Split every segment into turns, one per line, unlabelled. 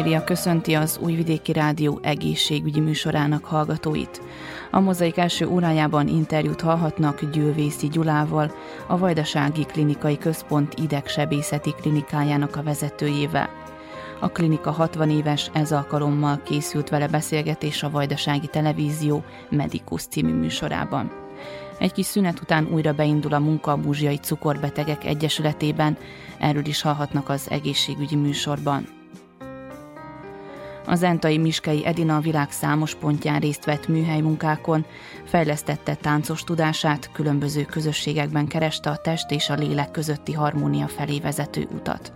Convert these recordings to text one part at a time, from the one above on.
Emília köszönti az Újvidéki Rádió egészségügyi műsorának hallgatóit. A mozaik első órájában interjút hallhatnak Győvészi Gyulával, a Vajdasági Klinikai Központ idegsebészeti klinikájának a vezetőjével. A klinika 60 éves, ez alkalommal készült vele beszélgetés a Vajdasági Televízió Medikus című műsorában. Egy kis szünet után újra beindul a munka a Búzsiai Cukorbetegek Egyesületében, erről is hallhatnak az egészségügyi műsorban. Az Entai Miskei Edina a világ számos pontján részt vett műhely munkákon, fejlesztette táncos tudását, különböző közösségekben kereste a test és a lélek közötti harmónia felé vezető utat.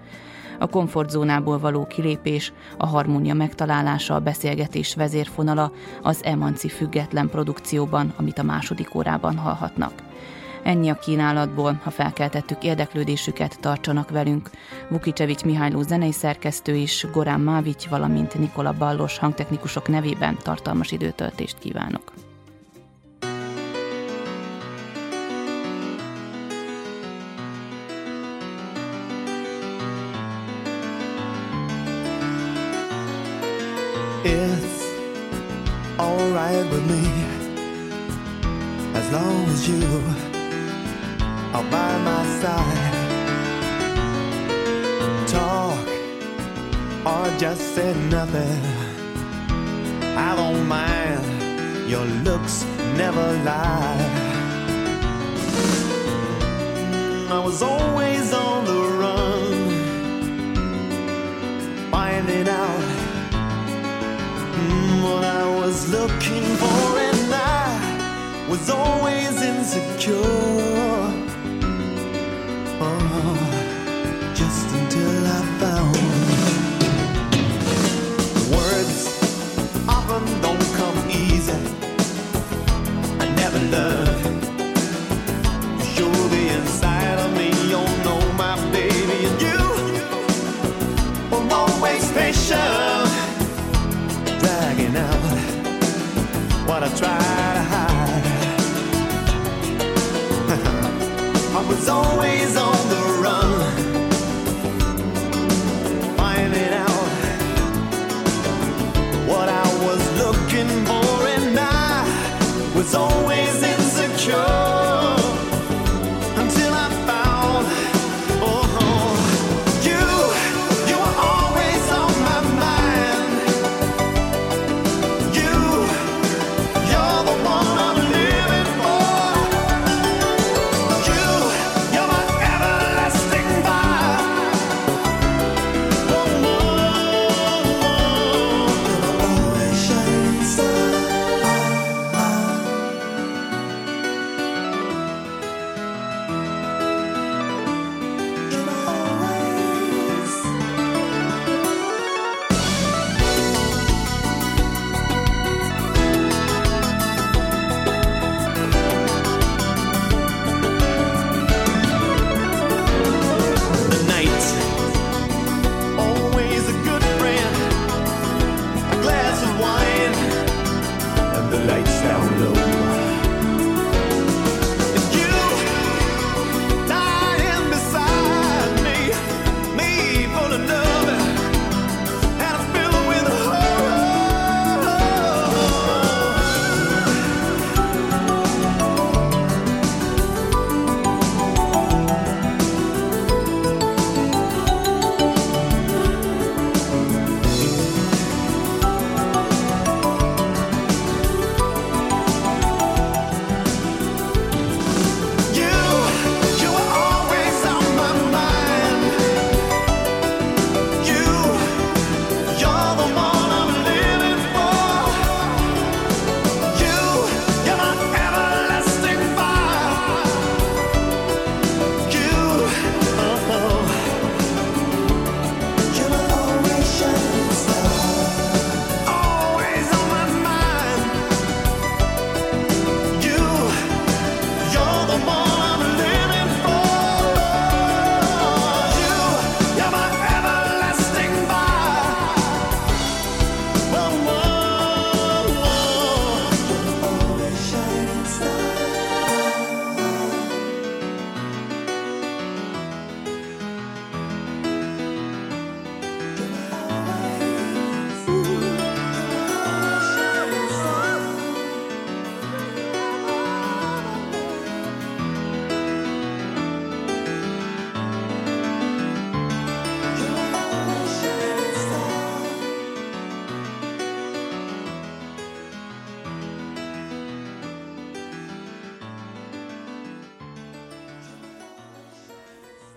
A komfortzónából való kilépés, a harmónia megtalálása, a beszélgetés vezérfonala az Emanci független produkcióban, amit a második órában hallhatnak. Ennyi a kínálatból, ha felkeltettük érdeklődésüket, tartsanak velünk. Vukicsevics Mihályló zenei szerkesztő és Gorán Mávics, valamint Nikola Ballos hangtechnikusok nevében tartalmas időtöltést kívánok.
It's alright with me as long as you are by my side. Talk or just say nothing. I don't mind. Your looks never lie. I was always on the run, finding out mm, what I was looking for, and I was always insecure. Just until I found words often don't come easy. I never learned the inside of me. You know my baby, and you always patient, dragging out what I try to hide. I was always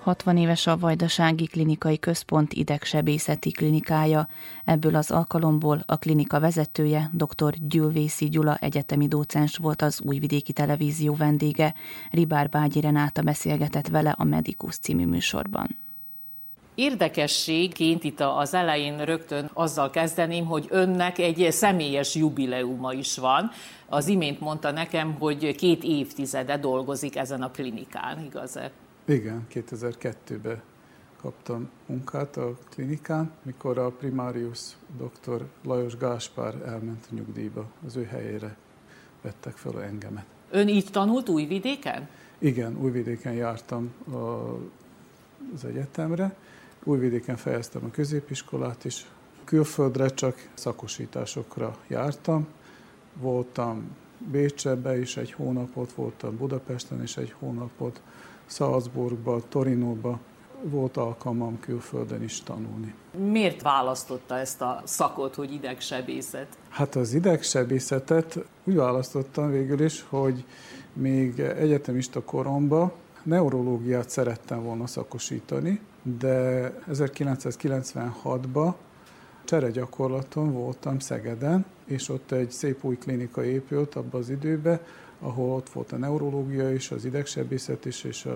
60 éves a Vajdasági Klinikai Központ idegsebészeti klinikája. Ebből az alkalomból a klinika vezetője, dr. Gyülvészi Gyula egyetemi docens volt az Újvidéki Televízió vendége. Ribár Bágyi Renáta beszélgetett vele a Medikus című műsorban.
Érdekességként itt az elején rögtön azzal kezdeném, hogy önnek egy személyes jubileuma is van. Az imént mondta nekem, hogy két évtizede dolgozik ezen a klinikán, igaz-e?
Igen, 2002-ben kaptam munkát a klinikán, mikor a primárius dr. Lajos Gáspár elment a nyugdíjba, az ő helyére vettek fel engemet.
Ön így tanult Újvidéken?
Igen, Újvidéken jártam a, az egyetemre, Újvidéken fejeztem a középiskolát is, külföldre csak szakosításokra jártam, voltam Bécsebe is egy hónapot, voltam Budapesten is egy hónapot, Salzburgba, Torinóba volt alkalmam külföldön is tanulni.
Miért választotta ezt a szakot, hogy idegsebészet?
Hát az idegsebészetet úgy választottam végül is, hogy még egyetemista koromban neurológiát szerettem volna szakosítani, de 1996-ban cseregyakorlaton voltam Szegeden, és ott egy szép új klinika épült abban az időben, ahol ott volt a neurológia is, az idegsebészet is, és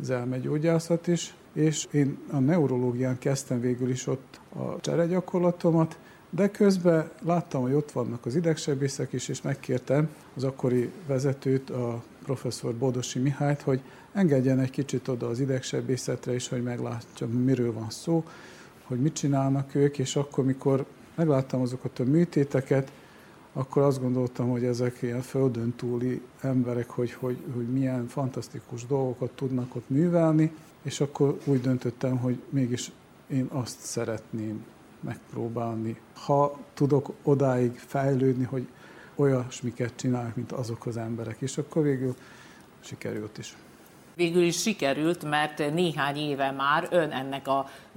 az elmegyógyászat is, és én a neurológián kezdtem végül is ott a cseregyakorlatomat, de közben láttam, hogy ott vannak az idegsebészek is, és megkértem az akkori vezetőt, a professzor Bodosi Mihályt, hogy engedjen egy kicsit oda az idegsebészetre is, hogy meglátja, miről van szó, hogy mit csinálnak ők, és akkor, mikor megláttam azokat a műtéteket, akkor azt gondoltam, hogy ezek ilyen földön túli emberek, hogy, hogy, hogy milyen fantasztikus dolgokat tudnak ott művelni, és akkor úgy döntöttem, hogy mégis én azt szeretném megpróbálni. Ha tudok odáig fejlődni, hogy olyasmiket csinálják, mint azok az emberek, és akkor végül sikerült is.
Végül is sikerült, mert néhány éve már ön ennek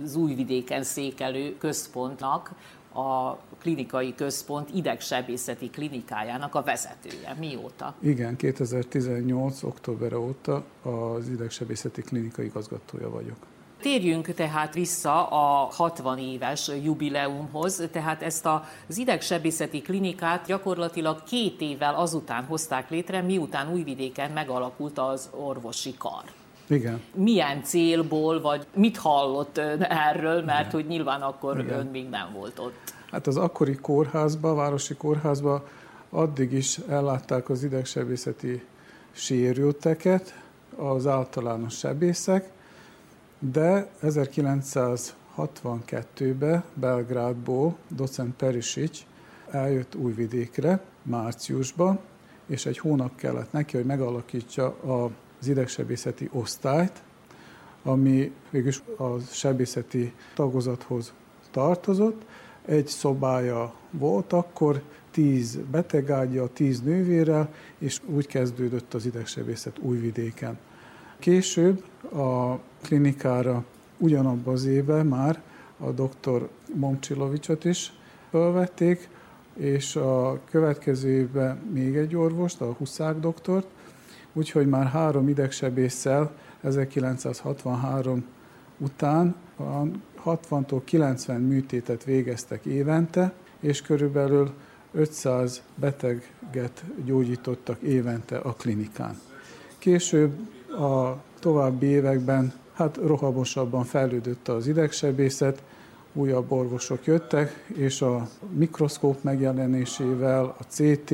az újvidéken székelő központnak a klinikai központ idegsebészeti klinikájának a vezetője. Mióta?
Igen, 2018. október óta az idegsebészeti klinika igazgatója vagyok.
Térjünk tehát vissza a 60 éves jubileumhoz, tehát ezt az idegsebészeti klinikát gyakorlatilag két évvel azután hozták létre, miután Újvidéken megalakult az orvosi kar.
Igen.
Milyen célból, vagy mit hallott ön erről, mert Igen. hogy nyilván akkor Igen. ön még nem volt ott.
Hát az akkori kórházba, városi kórházba addig is ellátták az idegsebészeti sérülteket, az általános sebészek, de 1962-ben Belgrádból docent Perisic eljött Újvidékre márciusban, és egy hónap kellett neki, hogy megalakítsa az idegsebészeti osztályt, ami végülis a sebészeti tagozathoz tartozott. Egy szobája volt akkor, tíz betegágya, tíz nővérrel, és úgy kezdődött az idegsebészet Újvidéken. Később a klinikára ugyanabban az évben már a dr. Momcsilovicsot is felvették, és a következő évben még egy orvost, a Huszák doktort, úgyhogy már három idegsebésszel 1963 után 60-tól 90 műtétet végeztek évente, és körülbelül 500 beteget gyógyítottak évente a klinikán. Később a további években hát rohamosabban fejlődött az idegsebészet, újabb orvosok jöttek, és a mikroszkóp megjelenésével, a CT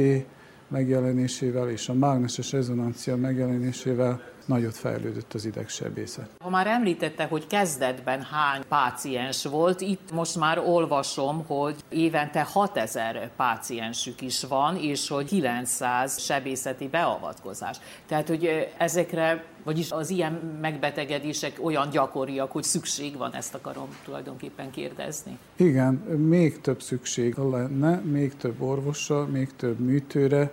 megjelenésével és a mágneses rezonancia megjelenésével nagyot fejlődött az idegsebészet.
Ha már említette, hogy kezdetben hány páciens volt, itt most már olvasom, hogy évente 6000 páciensük is van, és hogy 900 sebészeti beavatkozás. Tehát, hogy ezekre vagyis az ilyen megbetegedések olyan gyakoriak, hogy szükség van, ezt akarom tulajdonképpen kérdezni.
Igen, még több szükség lenne, még több orvosra, még több műtőre,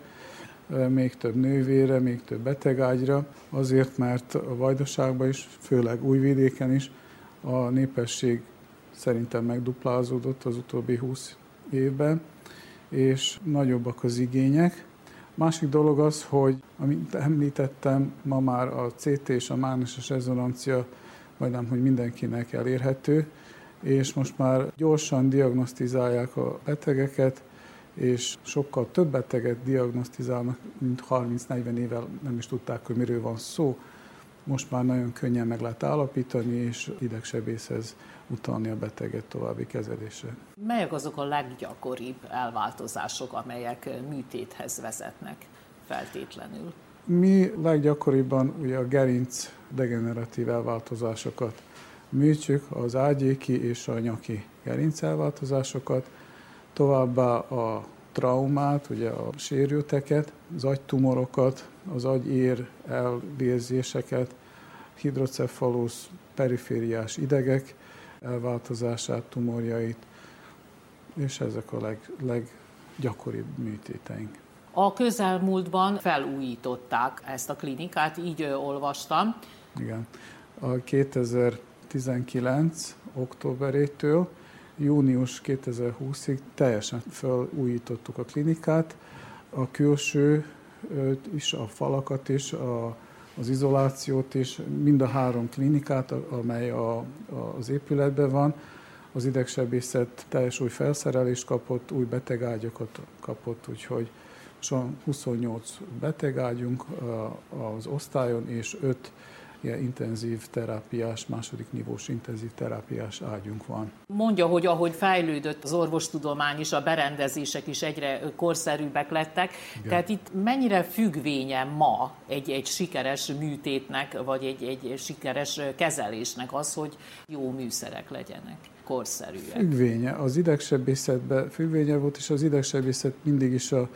még több nővére, még több betegágyra, azért, mert a Vajdaságban is, főleg Újvidéken is a népesség szerintem megduplázódott az utóbbi 20 évben, és nagyobbak az igények. Másik dolog az, hogy, amint említettem, ma már a CT és a mágneses rezonancia majdnem, hogy mindenkinek elérhető, és most már gyorsan diagnosztizálják a betegeket, és sokkal több beteget diagnosztizálnak, mint 30-40 évvel nem is tudták, hogy miről van szó. Most már nagyon könnyen meg lehet állapítani, és idegsebészhez utalni a beteget további kezelésre.
Melyek azok a leggyakoribb elváltozások, amelyek műtéthez vezetnek feltétlenül?
Mi leggyakoribban ugye a gerinc degeneratív elváltozásokat műtjük, az ágyéki és a nyaki gerinc elváltozásokat, továbbá a traumát, ugye a sérülteket, az agytumorokat, az agyér elvérzéseket, hidrocefalusz, perifériás idegek elváltozását, tumorjait, és ezek a leg, leggyakoribb műtéteink.
A közelmúltban felújították ezt a klinikát, így olvastam.
Igen. A 2019. októberétől június 2020-ig teljesen felújítottuk a klinikát, a külső is, a falakat is, a, az izolációt is, mind a három klinikát, amely a, a, az épületben van. Az idegsebészet teljes új felszerelést kapott, új betegágyakat kapott, úgyhogy 28 betegágyunk az osztályon, és 5 ilyen intenzív terápiás, második nívós intenzív terápiás ágyunk van.
Mondja, hogy ahogy fejlődött az orvostudomány is, a berendezések is egyre korszerűbbek lettek. Igen. Tehát itt mennyire függvénye ma egy, egy sikeres műtétnek, vagy egy, egy sikeres kezelésnek az, hogy jó műszerek legyenek? korszerűek.
Függvénye. Az idegsebészetben függvénye volt, és az idegsebészet mindig is a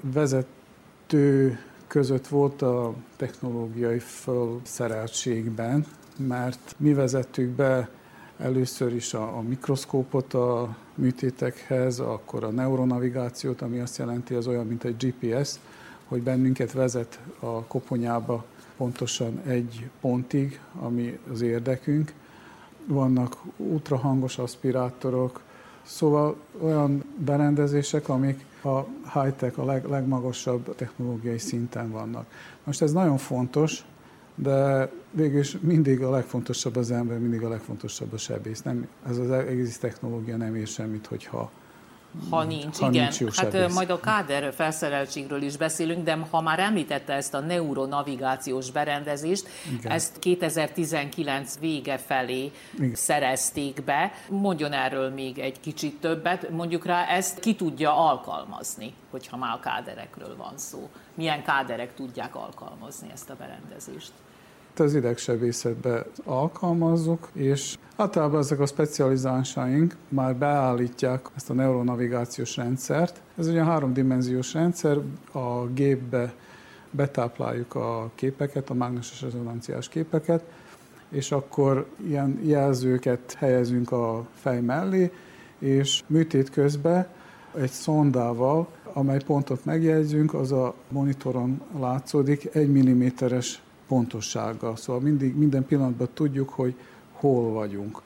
vezető között volt a technológiai felszereltségben, mert mi vezettük be először is a, a mikroszkópot a műtétekhez, akkor a neuronavigációt, ami azt jelenti, az olyan, mint egy GPS, hogy bennünket vezet a koponyába pontosan egy pontig, ami az érdekünk. Vannak ultrahangos aspirátorok, szóval olyan berendezések, amik a high-tech, a leg, legmagasabb technológiai szinten vannak. Most ez nagyon fontos, de végülis mindig a legfontosabb az ember, mindig a legfontosabb a sebész. Nem, ez az egész technológia nem ér semmit, hogyha
ha nincs, ha igen. Nincs hát majd a káder felszereltségről is beszélünk, de ha már említette ezt a neuronavigációs berendezést, igen. ezt 2019 vége felé igen. szerezték be. Mondjon erről még egy kicsit többet. Mondjuk rá, ezt ki tudja alkalmazni, hogyha már a káderekről van szó. Milyen káderek tudják alkalmazni ezt a berendezést?
Az idegsebészetbe alkalmazzuk, és általában ezek a specializánsaink már beállítják ezt a neuronavigációs rendszert. Ez egy háromdimenziós rendszer, a gépbe betápláljuk a képeket, a mágneses rezonanciás képeket, és akkor ilyen jelzőket helyezünk a fej mellé, és műtét közben egy szondával, amely pontot megjegyzünk, az a monitoron látszódik, egy milliméteres pontossággal. Szóval mindig, minden pillanatban tudjuk, hogy hol vagyunk.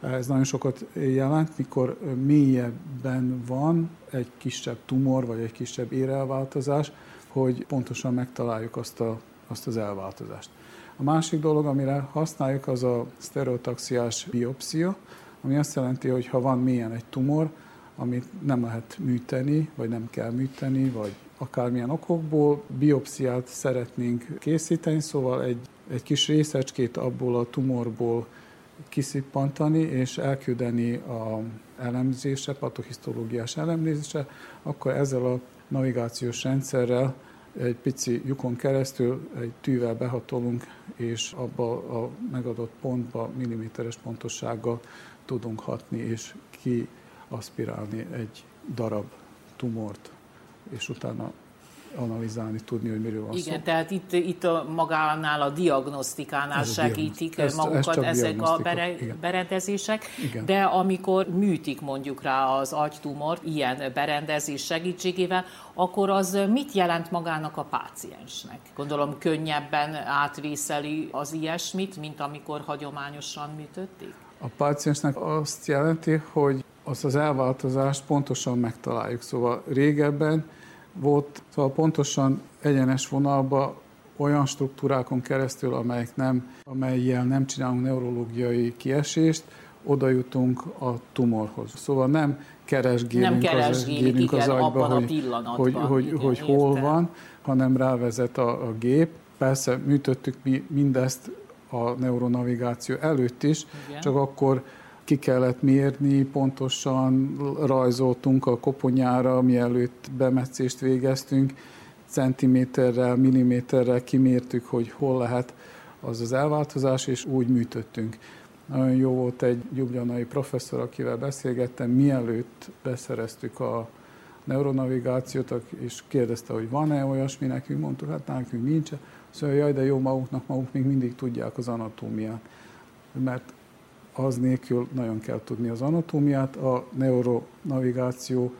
Ez nagyon sokat jelent, mikor mélyebben van egy kisebb tumor, vagy egy kisebb érelváltozás, hogy pontosan megtaláljuk azt, a, azt az elváltozást. A másik dolog, amire használjuk, az a sztereotaxiás biopszia, ami azt jelenti, hogy ha van mélyen egy tumor, amit nem lehet műteni, vagy nem kell műteni, vagy akármilyen okokból biopsziát szeretnénk készíteni, szóval egy, egy kis részecskét abból a tumorból kiszippantani és elküldeni a elemzésre, patohisztológiás elemzésre, akkor ezzel a navigációs rendszerrel egy pici lyukon keresztül egy tűvel behatolunk, és abba a megadott pontba milliméteres pontossággal tudunk hatni és kiaspirálni egy darab tumort és utána analizálni, tudni, hogy miről van
Igen,
szó.
tehát itt, itt a magánál, a diagnosztikánál ez segítik a magukat ez ezek a bere, berendezések, Igen. de amikor műtik mondjuk rá az agytumort ilyen berendezés segítségével, akkor az mit jelent magának a páciensnek? Gondolom könnyebben átvészeli az ilyesmit, mint amikor hagyományosan műtötték?
A páciensnek azt jelenti, hogy azt az elváltozást pontosan megtaláljuk. Szóval régebben volt, szóval pontosan egyenes vonalba olyan struktúrákon keresztül, amelyek nem, amelyel nem csinálunk neurológiai kiesést, oda jutunk a tumorhoz. Szóval nem keresgélünk,
nem keresgélünk az,
az agyba, hogy, hogy, hogy, igen, hogy hol értem. van, hanem rávezet a, a gép. Persze műtöttük mi mindezt a neuronavigáció előtt is, igen. csak akkor ki kellett mérni, pontosan rajzoltunk a koponyára, mielőtt bemetszést végeztünk, centiméterrel, milliméterrel kimértük, hogy hol lehet az az elváltozás, és úgy műtöttünk. Nagyon jó volt egy gyubjanai professzor, akivel beszélgettem, mielőtt beszereztük a neuronavigációt, és kérdezte, hogy van-e olyasmi, nekünk mondtuk, hát nekünk nincs. Szóval, jaj, de jó, maguknak maguk még mindig tudják az anatómiát. Mert az nélkül nagyon kell tudni az anatómiát, a neuronavigáció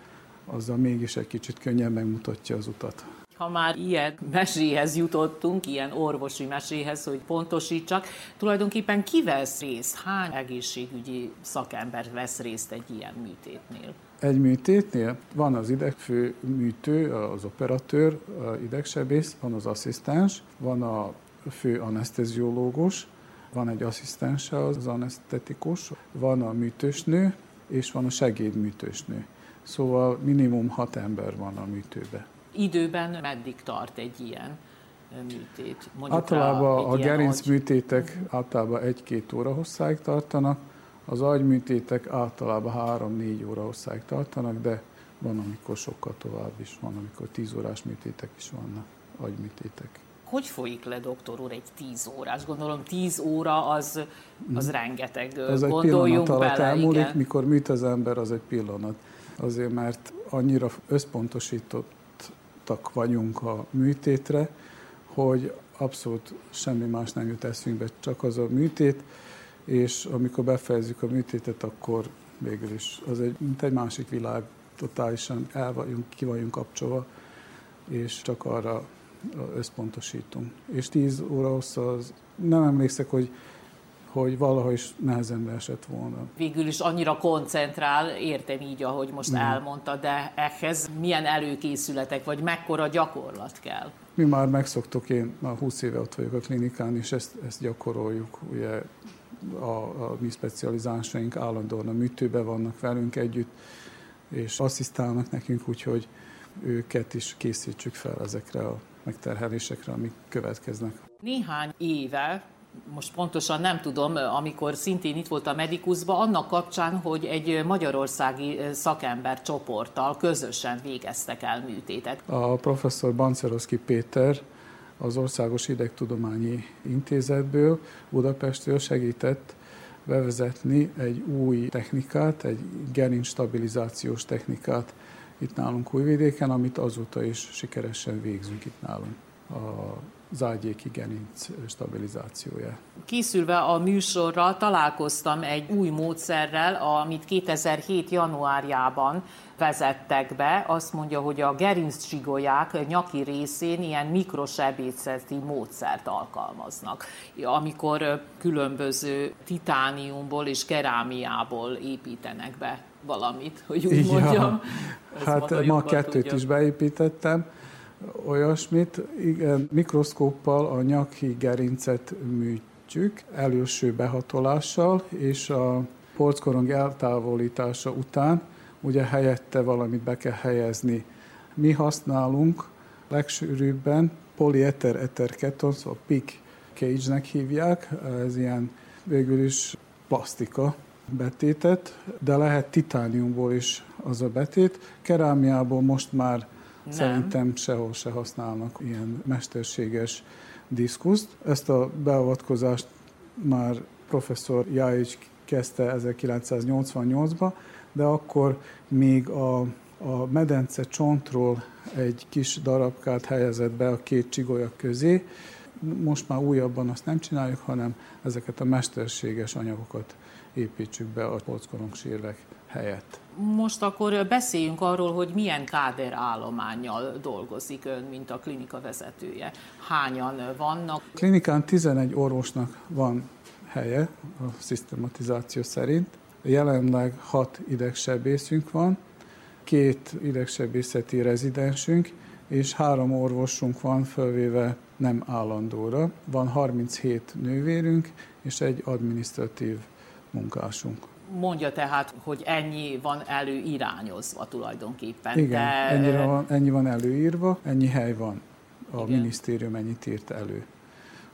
azzal mégis egy kicsit könnyebb megmutatja az utat.
Ha már ilyen meséhez jutottunk, ilyen orvosi meséhez, hogy pontosítsak, tulajdonképpen ki vesz részt? Hány egészségügyi szakember vesz részt egy ilyen műtétnél?
Egy műtétnél van az idegfő műtő, az operatőr, a idegsebész, van az asszisztens, van a fő anesteziológus, van egy asszisztense az anesztetikus, van a műtősnő, és van a segédműtősnő. Szóval minimum hat ember van a műtőbe.
Időben meddig tart egy ilyen műtét?
Mondjuk általában a, a gerinc agy... műtétek általában egy-két óra hosszáig tartanak, az agyműtétek általában 3-4 óra hosszáig tartanak, de van, amikor sokkal tovább is van, amikor 10 órás műtétek is vannak, agyműtétek.
Hogy folyik le, doktor úr, egy 10 órás? Gondolom 10 óra az, az hmm. rengeteg.
Ez egy pillanat alatt bele, elmúlik, igen. mikor műt az ember, az egy pillanat. Azért, mert annyira összpontosítottak vagyunk a műtétre, hogy abszolút semmi más nem jut eszünkbe, csak az a műtét, és amikor befejezzük a műtétet, akkor végül is az egy, mint egy másik világ, totálisan el vagyunk, ki vagyunk kapcsolva, és csak arra összpontosítunk. És 10 óra hossza az, nem emlékszek, hogy hogy valaha is nehezembe esett volna.
Végül is annyira koncentrál, értem így, ahogy most Igen. elmondta, de ehhez milyen előkészületek, vagy mekkora gyakorlat kell?
Mi már megszoktuk, én már 20 éve ott vagyok a klinikán, és ezt, ezt gyakoroljuk. Ugye a, a mi specializánsaink állandóan a műtőben vannak velünk együtt, és asszisztálnak nekünk, úgyhogy őket is készítsük fel ezekre a megterhelésekre, amik következnek.
Néhány éve most pontosan nem tudom, amikor szintén itt volt a Medikuszban, annak kapcsán, hogy egy magyarországi szakember csoporttal közösen végeztek el műtétet.
A professzor Banceroszki Péter az Országos Idegtudományi Intézetből Budapestről segített bevezetni egy új technikát, egy gerinstabilizációs technikát itt nálunk Újvidéken, amit azóta is sikeresen végzünk itt nálunk. A zágyéki gerinc stabilizációja.
Készülve a műsorra találkoztam egy új módszerrel, amit 2007. januárjában vezettek be. Azt mondja, hogy a gerincsigolyák nyaki részén ilyen mikrosebészeti módszert alkalmaznak, amikor különböző titániumból és kerámiából építenek be valamit, hogy úgy ja, mondjam.
Hát ma kettőt tudja. is beépítettem olyasmit. Igen, mikroszkóppal a nyaki gerincet műtjük előső behatolással, és a polckorong eltávolítása után ugye helyette valamit be kell helyezni. Mi használunk legsűrűbben polieter eterketon, szóval PIC cage-nek hívják, ez ilyen végül is plastika betétet, de lehet titániumból is az a betét. Kerámiából most már nem. Szerintem sehol se használnak ilyen mesterséges diszkuszt. Ezt a beavatkozást már professzor Jáics kezdte 1988-ban, de akkor még a, a medence csontról egy kis darabkát helyezett be a két csigolyak közé. Most már újabban azt nem csináljuk, hanem ezeket a mesterséges anyagokat építsük be a polckorong sírvek helyett.
Most akkor beszéljünk arról, hogy milyen káder állományjal dolgozik ön, mint a klinika vezetője. Hányan vannak?
Klinikán 11 orvosnak van helye a szisztematizáció szerint. Jelenleg 6 idegsebészünk van, két idegsebészeti rezidensünk, és három orvosunk van fölvéve nem állandóra. Van 37 nővérünk és egy administratív munkásunk.
Mondja tehát, hogy ennyi van előirányozva tulajdonképpen.
Igen,
de...
ennyi, van, ennyi van előírva, ennyi hely van. A Igen. minisztérium ennyit írt elő.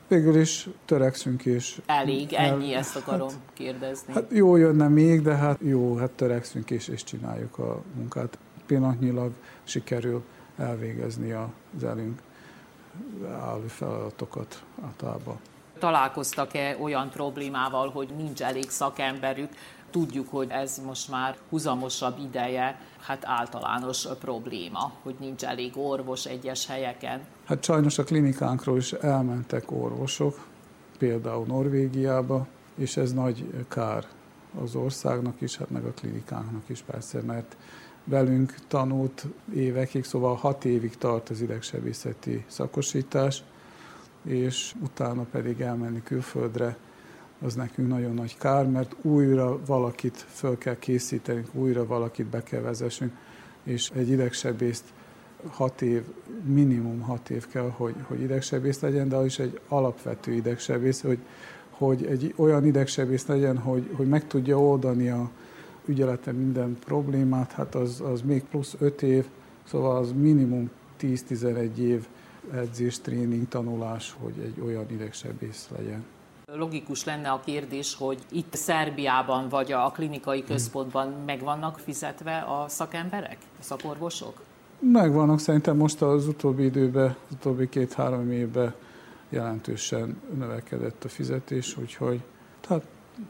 Végül is törekszünk és...
Elég, ennyi, el, ezt akarom hát, kérdezni.
Hát jó jönne még, de hát jó, hát törekszünk és, és csináljuk a munkát. Pillanatnyilag sikerül elvégezni az elünk álló feladatokat általában.
Találkoztak-e olyan problémával, hogy nincs elég szakemberük? Tudjuk, hogy ez most már huzamosabb ideje, hát általános probléma, hogy nincs elég orvos egyes helyeken.
Hát sajnos a klinikánkról is elmentek orvosok, például Norvégiába, és ez nagy kár az országnak is, hát meg a klinikánknak is persze, mert velünk tanult évekig, szóval hat évig tart az idegsebészeti szakosítás, és utána pedig elmenni külföldre, az nekünk nagyon nagy kár, mert újra valakit föl kell készítenünk, újra valakit be kell vezessünk, és egy idegsebészt hat év, minimum hat év kell, hogy, hogy idegsebész legyen, de az is egy alapvető idegsebész, hogy, hogy egy olyan idegsebész legyen, hogy, hogy meg tudja oldani a ügyelete minden problémát, hát az, az még plusz öt év, szóval az minimum 10-11 év edzés, tréning, tanulás, hogy egy olyan idegsebész legyen.
Logikus lenne a kérdés, hogy itt Szerbiában vagy a klinikai hmm. központban meg vannak fizetve a szakemberek, a szakorvosok?
Megvannak, szerintem most az utóbbi időben, az utóbbi két-három évben jelentősen növekedett a fizetés, úgyhogy tehát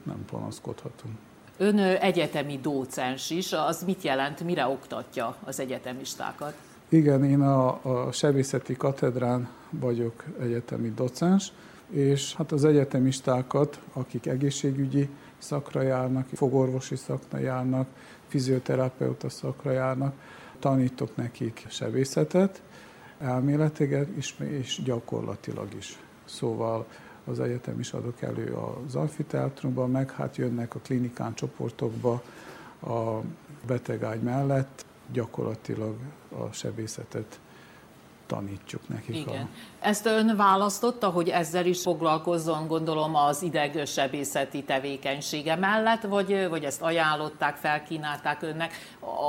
nem panaszkodhatunk.
Ön egyetemi docens is, az mit jelent, mire oktatja az egyetemistákat?
Igen, én a, a sebészeti katedrán vagyok egyetemi docens, és hát az egyetemistákat, akik egészségügyi szakra járnak, fogorvosi szakra járnak, fizioterapeuta szakra járnak, tanítok nekik sebészetet, elméletileg is, és gyakorlatilag is. Szóval az egyetem is adok elő az amfiteátrumban, meg hát jönnek a klinikán csoportokba a betegágy mellett, gyakorlatilag a sebészetet tanítjuk nekik.
Igen. A... Ezt ön választotta, hogy ezzel is foglalkozzon, gondolom, az idegsebészeti tevékenysége mellett, vagy, vagy ezt ajánlották, felkínálták önnek?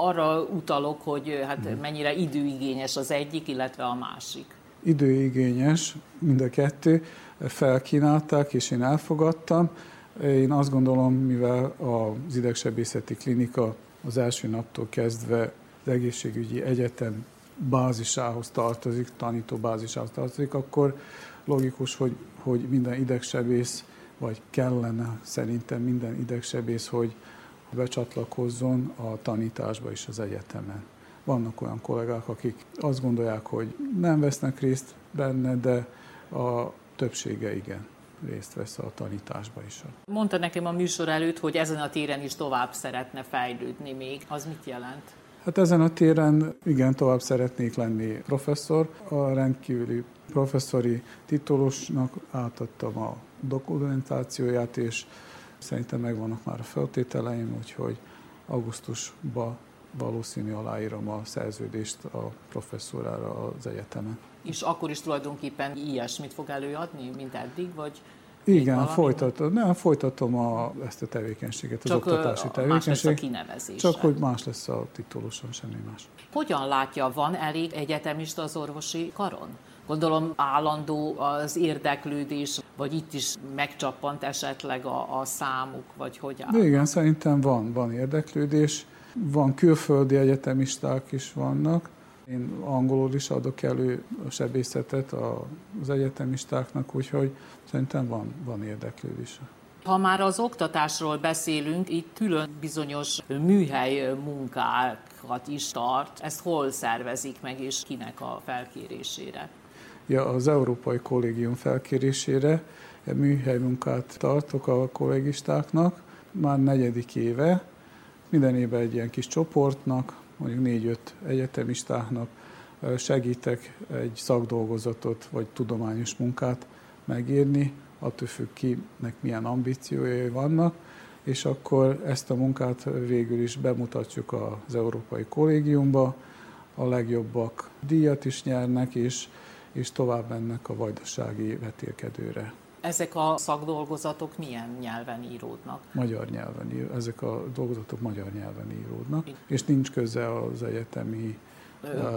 Arra utalok, hogy hát hmm. mennyire időigényes az egyik, illetve a másik.
Időigényes mind a kettő, felkínálták, és én elfogadtam. Én azt gondolom, mivel az idegsebészeti klinika az első naptól kezdve az egészségügyi egyetem bázisához tartozik, tanító bázisához tartozik, akkor logikus, hogy, hogy minden idegsebész, vagy kellene szerintem minden idegsebész, hogy becsatlakozzon a tanításba is az egyetemen. Vannak olyan kollégák, akik azt gondolják, hogy nem vesznek részt benne, de a többsége igen részt vesz a tanításba is.
Mondta nekem a műsor előtt, hogy ezen a téren is tovább szeretne fejlődni még. Az mit jelent?
Hát ezen a téren igen, tovább szeretnék lenni professzor. A rendkívüli professzori titulusnak átadtam a dokumentációját, és szerintem megvannak már a feltételeim, úgyhogy augusztusban valószínű aláírom a szerződést a professzorára az egyetemen.
És akkor is tulajdonképpen ilyesmit fog előadni, mint eddig, vagy
igen, folytatom, nem, folytatom a, ezt a tevékenységet, az
Csak
oktatási
tevékenységet. Más lesz a kinevezés.
Csak hogy más lesz a titulusom, semmi más.
Hogyan látja, van elég egyetemista az orvosi karon? Gondolom állandó az érdeklődés, vagy itt is megcsappant esetleg a, a számuk, vagy hogy áll?
Igen, szerintem van, van érdeklődés. Van külföldi egyetemisták is vannak, én angolul is adok elő a sebészetet az egyetemistáknak, úgyhogy szerintem van, van érdeklődés.
Ha már az oktatásról beszélünk, itt külön bizonyos műhely munkákat is tart. Ezt hol szervezik meg, és kinek a felkérésére?
Ja, az Európai Kollégium felkérésére műhely munkát tartok a kollégistáknak, már negyedik éve. Minden évben egy ilyen kis csoportnak, mondjuk négy-öt egyetemistáknak segítek egy szakdolgozatot vagy tudományos munkát megírni, attól függ kinek milyen ambíciói vannak, és akkor ezt a munkát végül is bemutatjuk az Európai Kollégiumba, a legjobbak díjat is nyernek, és, és tovább mennek a vajdasági vetélkedőre.
Ezek a szakdolgozatok milyen nyelven íródnak?
Magyar nyelven ezek a dolgozatok magyar nyelven íródnak, és nincs köze az egyetemi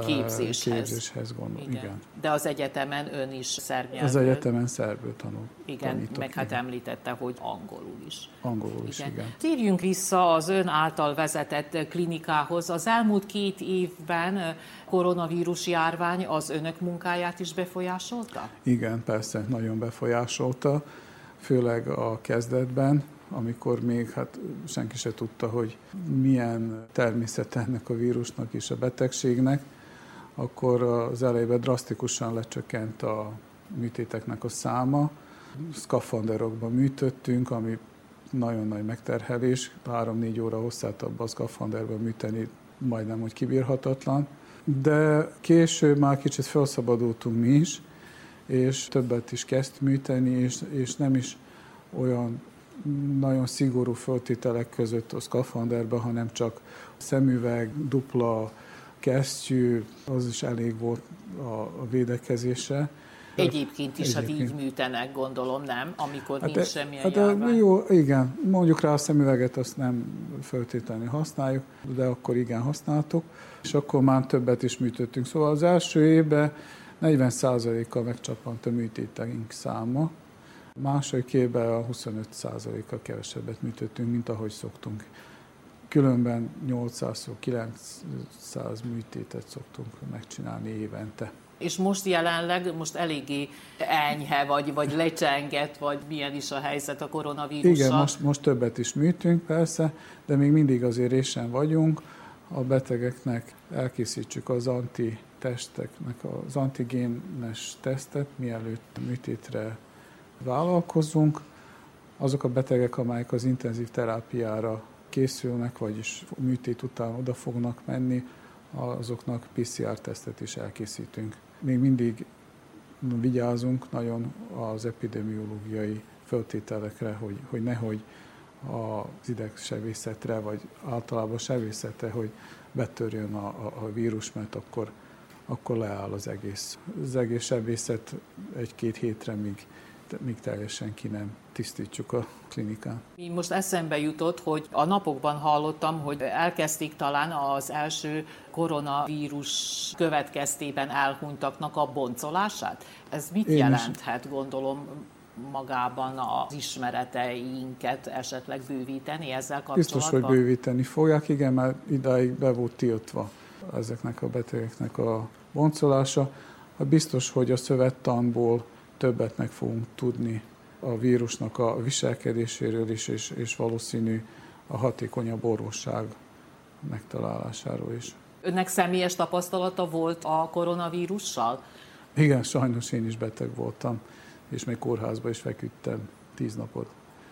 képzéshez.
képzéshez gondol. Igen. Igen.
De az egyetemen ön is szerb nyelvű.
Az egyetemen szerből tanul.
Igen, tanítok, meg hát igen. említette, hogy angolul is.
Angolul is, igen. igen.
Térjünk vissza az ön által vezetett klinikához. Az elmúlt két évben koronavírus járvány az önök munkáját is befolyásolta?
Igen, persze, nagyon befolyásolta, főleg a kezdetben, amikor még hát senki se tudta, hogy milyen természet ennek a vírusnak és a betegségnek, akkor az elejében drasztikusan lecsökkent a műtéteknek a száma. Szkafanderokban műtöttünk, ami nagyon nagy megterhelés, 3-4 óra hosszát abban a szkafanderben műteni majdnem, hogy kibírhatatlan. De később már kicsit felszabadultunk mi is, és többet is kezd műteni, és, és nem is olyan nagyon szigorú föltételek között a szkafanderben, hanem csak szemüveg, dupla kesztyű, az is elég volt a, védekezésre.
Egyébként is, Egyébként. hát így műtenek, gondolom, nem? Amikor hát nincs e, semmilyen hát
járvány. Jó, igen, mondjuk rá a szemüveget, azt nem föltétlenül használjuk, de akkor igen használtuk, és akkor már többet is műtöttünk. Szóval az első évben 40%-kal megcsapant a műtéteink száma, Második évben a 25%-kal kevesebbet műtöttünk, mint ahogy szoktunk. Különben 800-900 műtétet szoktunk megcsinálni évente.
És most jelenleg most eléggé enyhe, vagy, vagy lecsenget, vagy milyen is a helyzet a koronavírussal?
Igen, most, most többet is műtünk persze, de még mindig azért résen vagyunk. A betegeknek elkészítsük az antitesteknek az antigénes tesztet, mielőtt műtétre vállalkozzunk. Azok a betegek, amelyek az intenzív terápiára készülnek, vagyis műtét után oda fognak menni, azoknak PCR-tesztet is elkészítünk. Még mindig vigyázunk nagyon az epidemiológiai föltételekre, hogy, hogy nehogy az idegsebészetre, vagy általában sebészetre, hogy betörjön a, a, a vírus, mert akkor, akkor leáll az egész. Az egész sebészet egy-két hétre, míg míg teljesen ki nem tisztítsuk a klinikán.
Mi most eszembe jutott, hogy a napokban hallottam, hogy elkezdték talán az első koronavírus következtében elhunytaknak a boncolását. Ez mit Én jelenthet, is. gondolom, magában az ismereteinket esetleg bővíteni ezzel kapcsolatban?
Biztos, hogy bővíteni fogják, igen, mert idáig be volt tiltva ezeknek a betegeknek a boncolása. Biztos, hogy a szövettanból többet meg fogunk tudni a vírusnak a viselkedéséről is, és, és valószínű a hatékonyabb orvosság megtalálásáról is.
Önnek személyes tapasztalata volt a koronavírussal?
Igen, sajnos én is beteg voltam, és még kórházba is feküdtem tíz napot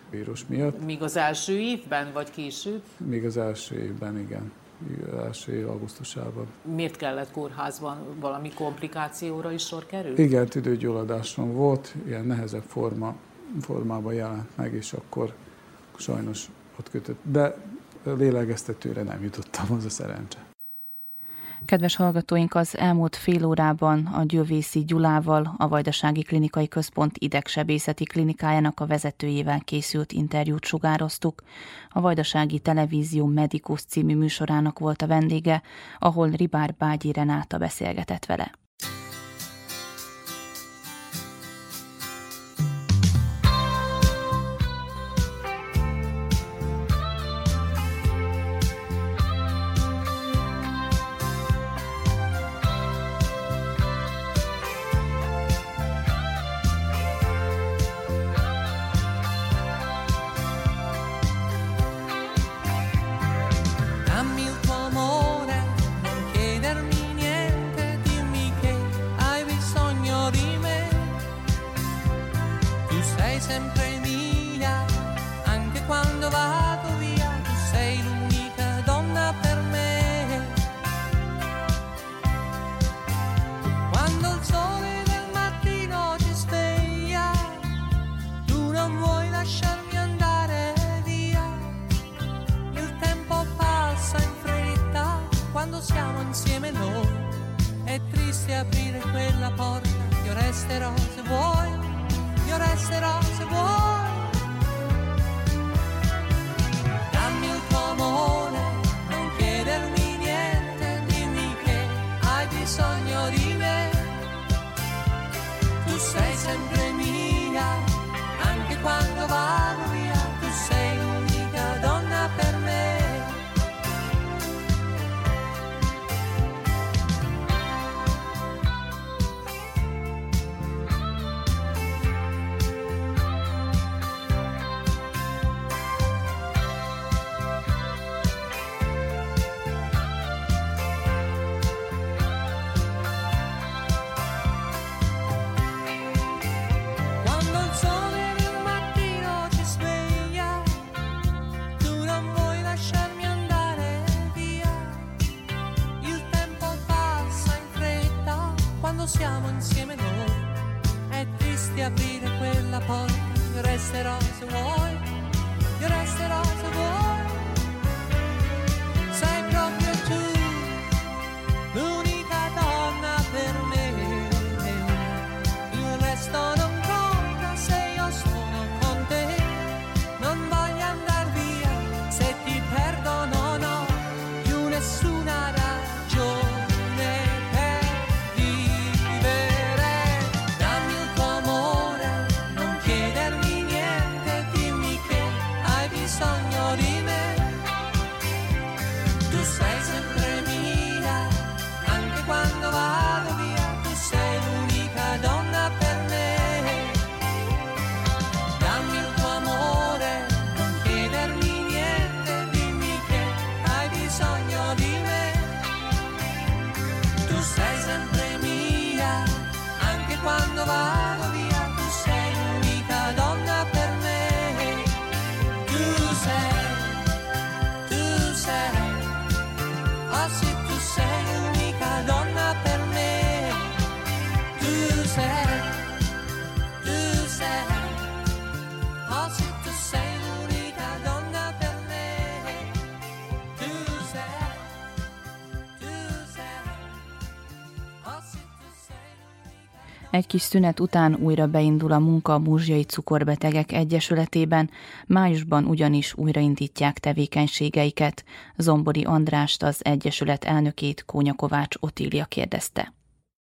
vírus miatt.
Míg az első évben, vagy később?
Még az első évben, igen első augusztusában.
Miért kellett kórházban? Valami komplikációra is sor került?
Igen, tüdőgyulladásom volt, ilyen nehezebb forma, formában jelent meg, és akkor sajnos ott kötött. De lélegeztetőre nem jutottam, az a szerencse.
Kedves hallgatóink, az elmúlt fél órában a Győvészi Gyulával, a Vajdasági Klinikai Központ idegsebészeti klinikájának a vezetőjével készült interjút sugároztuk. A Vajdasági Televízió Medikus című műsorának volt a vendége, ahol Ribár Bágyi Renáta beszélgetett vele.
Siamo insieme noi. È triste aprire quella porta, resterò se vuoi, io resterò
Egy kis szünet után újra beindul a munka a Múzsiai Cukorbetegek Egyesületében, májusban ugyanis újraindítják tevékenységeiket. Zombori Andrást, az Egyesület elnökét Kónya Kovács Otília kérdezte.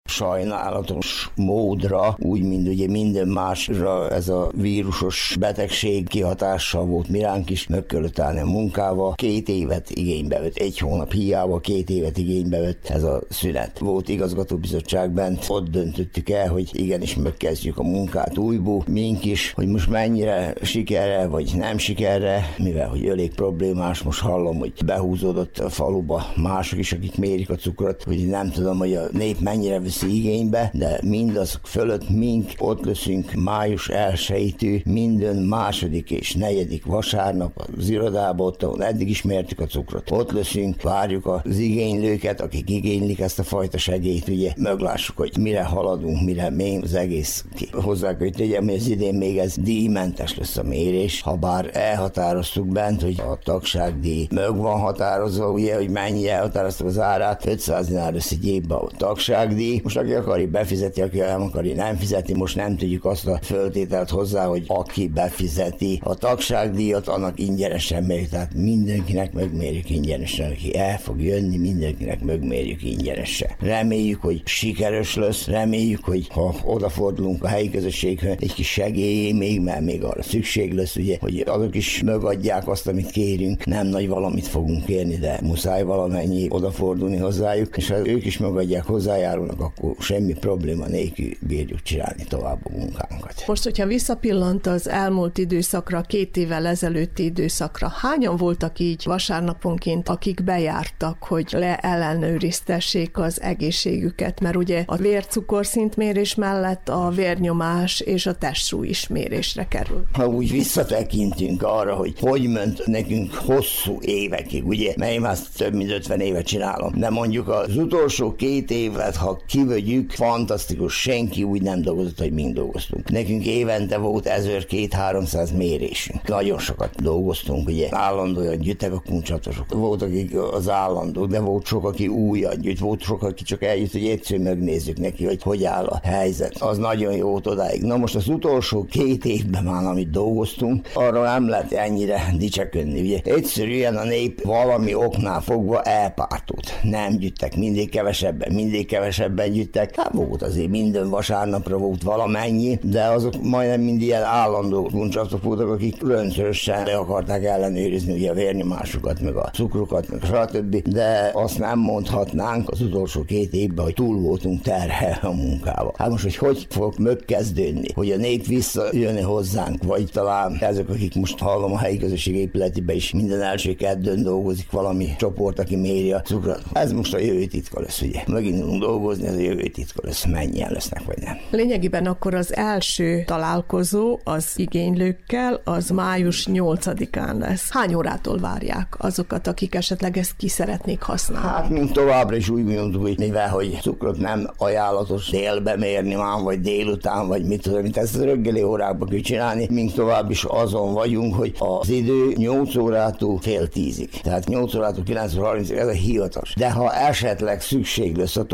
Sajnálatos módra, úgy, mint ugye minden másra ez a vírusos betegség kihatással volt miránk is, meg kellett állni a munkába. Két évet igénybe vett, egy hónap hiába két évet igénybe vett ez a szünet. Volt igazgatóbizottság bent, ott döntöttük el, hogy igenis megkezdjük a munkát újból, mink is, hogy most mennyire sikerre, vagy nem sikerre, mivel hogy elég problémás, most hallom, hogy behúzódott a faluba mások is, akik mérik a cukrot, hogy nem tudom, hogy a nép mennyire veszi igénybe, de mindazok fölött mink ott leszünk május 1 minden második és negyedik vasárnap az irodába, ott, ahol eddig ismertük a cukrot. Ott leszünk, várjuk az igénylőket, akik igénylik ezt a fajta segélyt, ugye meglássuk, hogy mire haladunk, mire még az egész ki. Hozzá hogy tegyem, hogy az idén még ez díjmentes lesz a mérés, ha bár elhatároztuk bent, hogy a tagságdíj meg van határozva, ugye, hogy mennyi elhatároztuk az árát, 500 dinár lesz egy évben a tagságdíj, most aki akarja befizeti, aki nem akarja nem fizeti, most nem tudjuk azt a föltételt hozzá, hogy aki befizeti a tagságdíjat, annak ingyenesen megy, tehát mindenkinek megmérjük ingyenesen, aki el fog jönni, mindenkinek megmérjük ingyenesen. Reméljük, hogy sikeres lesz, reméljük, hogy ha odafordulunk a helyi közösséghez, egy kis segély még, mert még arra szükség lesz, ugye, hogy azok is megadják azt, amit kérünk, nem nagy valamit fogunk kérni, de muszáj valamennyi odafordulni hozzájuk, és ha ők is megadják, hozzájárulnak, akkor semmi probléma nélkül bírjuk csinálni tovább a munkánkat.
Most, hogyha visszapillant az elmúlt időszakra, két évvel ezelőtti időszakra, hányan voltak így vasárnaponként, akik bejártak, hogy leellenőriztessék az egészségüket, mert ugye a vércukorszintmérés mellett a vérnyomás és a testsúly is mérésre kerül.
Ha úgy visszatekintünk arra, hogy hogy ment nekünk hosszú évekig, ugye, én már több mint 50 évet csinálom, de mondjuk az utolsó két évet, ha kivegyük, fantasztikus, senki úgy nem dolgozott, hogy mind dolgoztunk. Nekünk évente volt 1200-300 mérésünk. Nagyon sokat dolgoztunk, ugye, állandóan gyűjtek a kuncsatosok. Volt, akik az állandó, de volt sok, aki újat gyűjt, volt sok, aki csak eljött, hogy egyszer megnézzük neki, hogy hogy áll a helyzet. Az nagyon jó volt odáig. Na most az utolsó két évben már, amit dolgoztunk, arra nem lehet ennyire dicsekedni. Ugye egyszerűen a nép valami oknál fogva elpártott. Nem gyűjtek, mindig kevesebben, mindig kevesebben gyűjtek. Hát volt azért minden vasárnapra volt valamennyi, de azok majdnem mind ilyen állandó kuncsaftok voltak, akik rendszeresen le akarták ellenőrizni ugye a vérnyomásukat, meg a cukrokat, meg stb. De azt nem mondhatnánk az utolsó két évben, hogy túl voltunk terhe a munkába. Hát most, hogy hogy fog megkezdődni, hogy a nép visszajönni hozzánk, vagy talán ezek, akik most hallom a helyi közösség épületében is minden első keddőn dolgozik valami csoport, aki méri a cukrot. Ez most a jövő titka lesz, ugye. Megint tudunk dolgozni, a jövő titkol lesz, mennyien lesznek, vagy nem.
Lényegében akkor az első találkozó az igénylőkkel, az május 8-án lesz. Hány órától várják azokat, akik esetleg ezt ki szeretnék használni?
Hát, mint továbbra is úgy mondjuk, hogy mivel, hogy cukrot nem ajánlatos délbe mérni már, vagy délután, vagy mit tudom, mint ezt a reggeli órákban kell csinálni, mint tovább is azon vagyunk, hogy az idő 8 órától fél tízig. Tehát 8 órától 9 30 ez a hivatalos. De ha esetleg szükség lesz a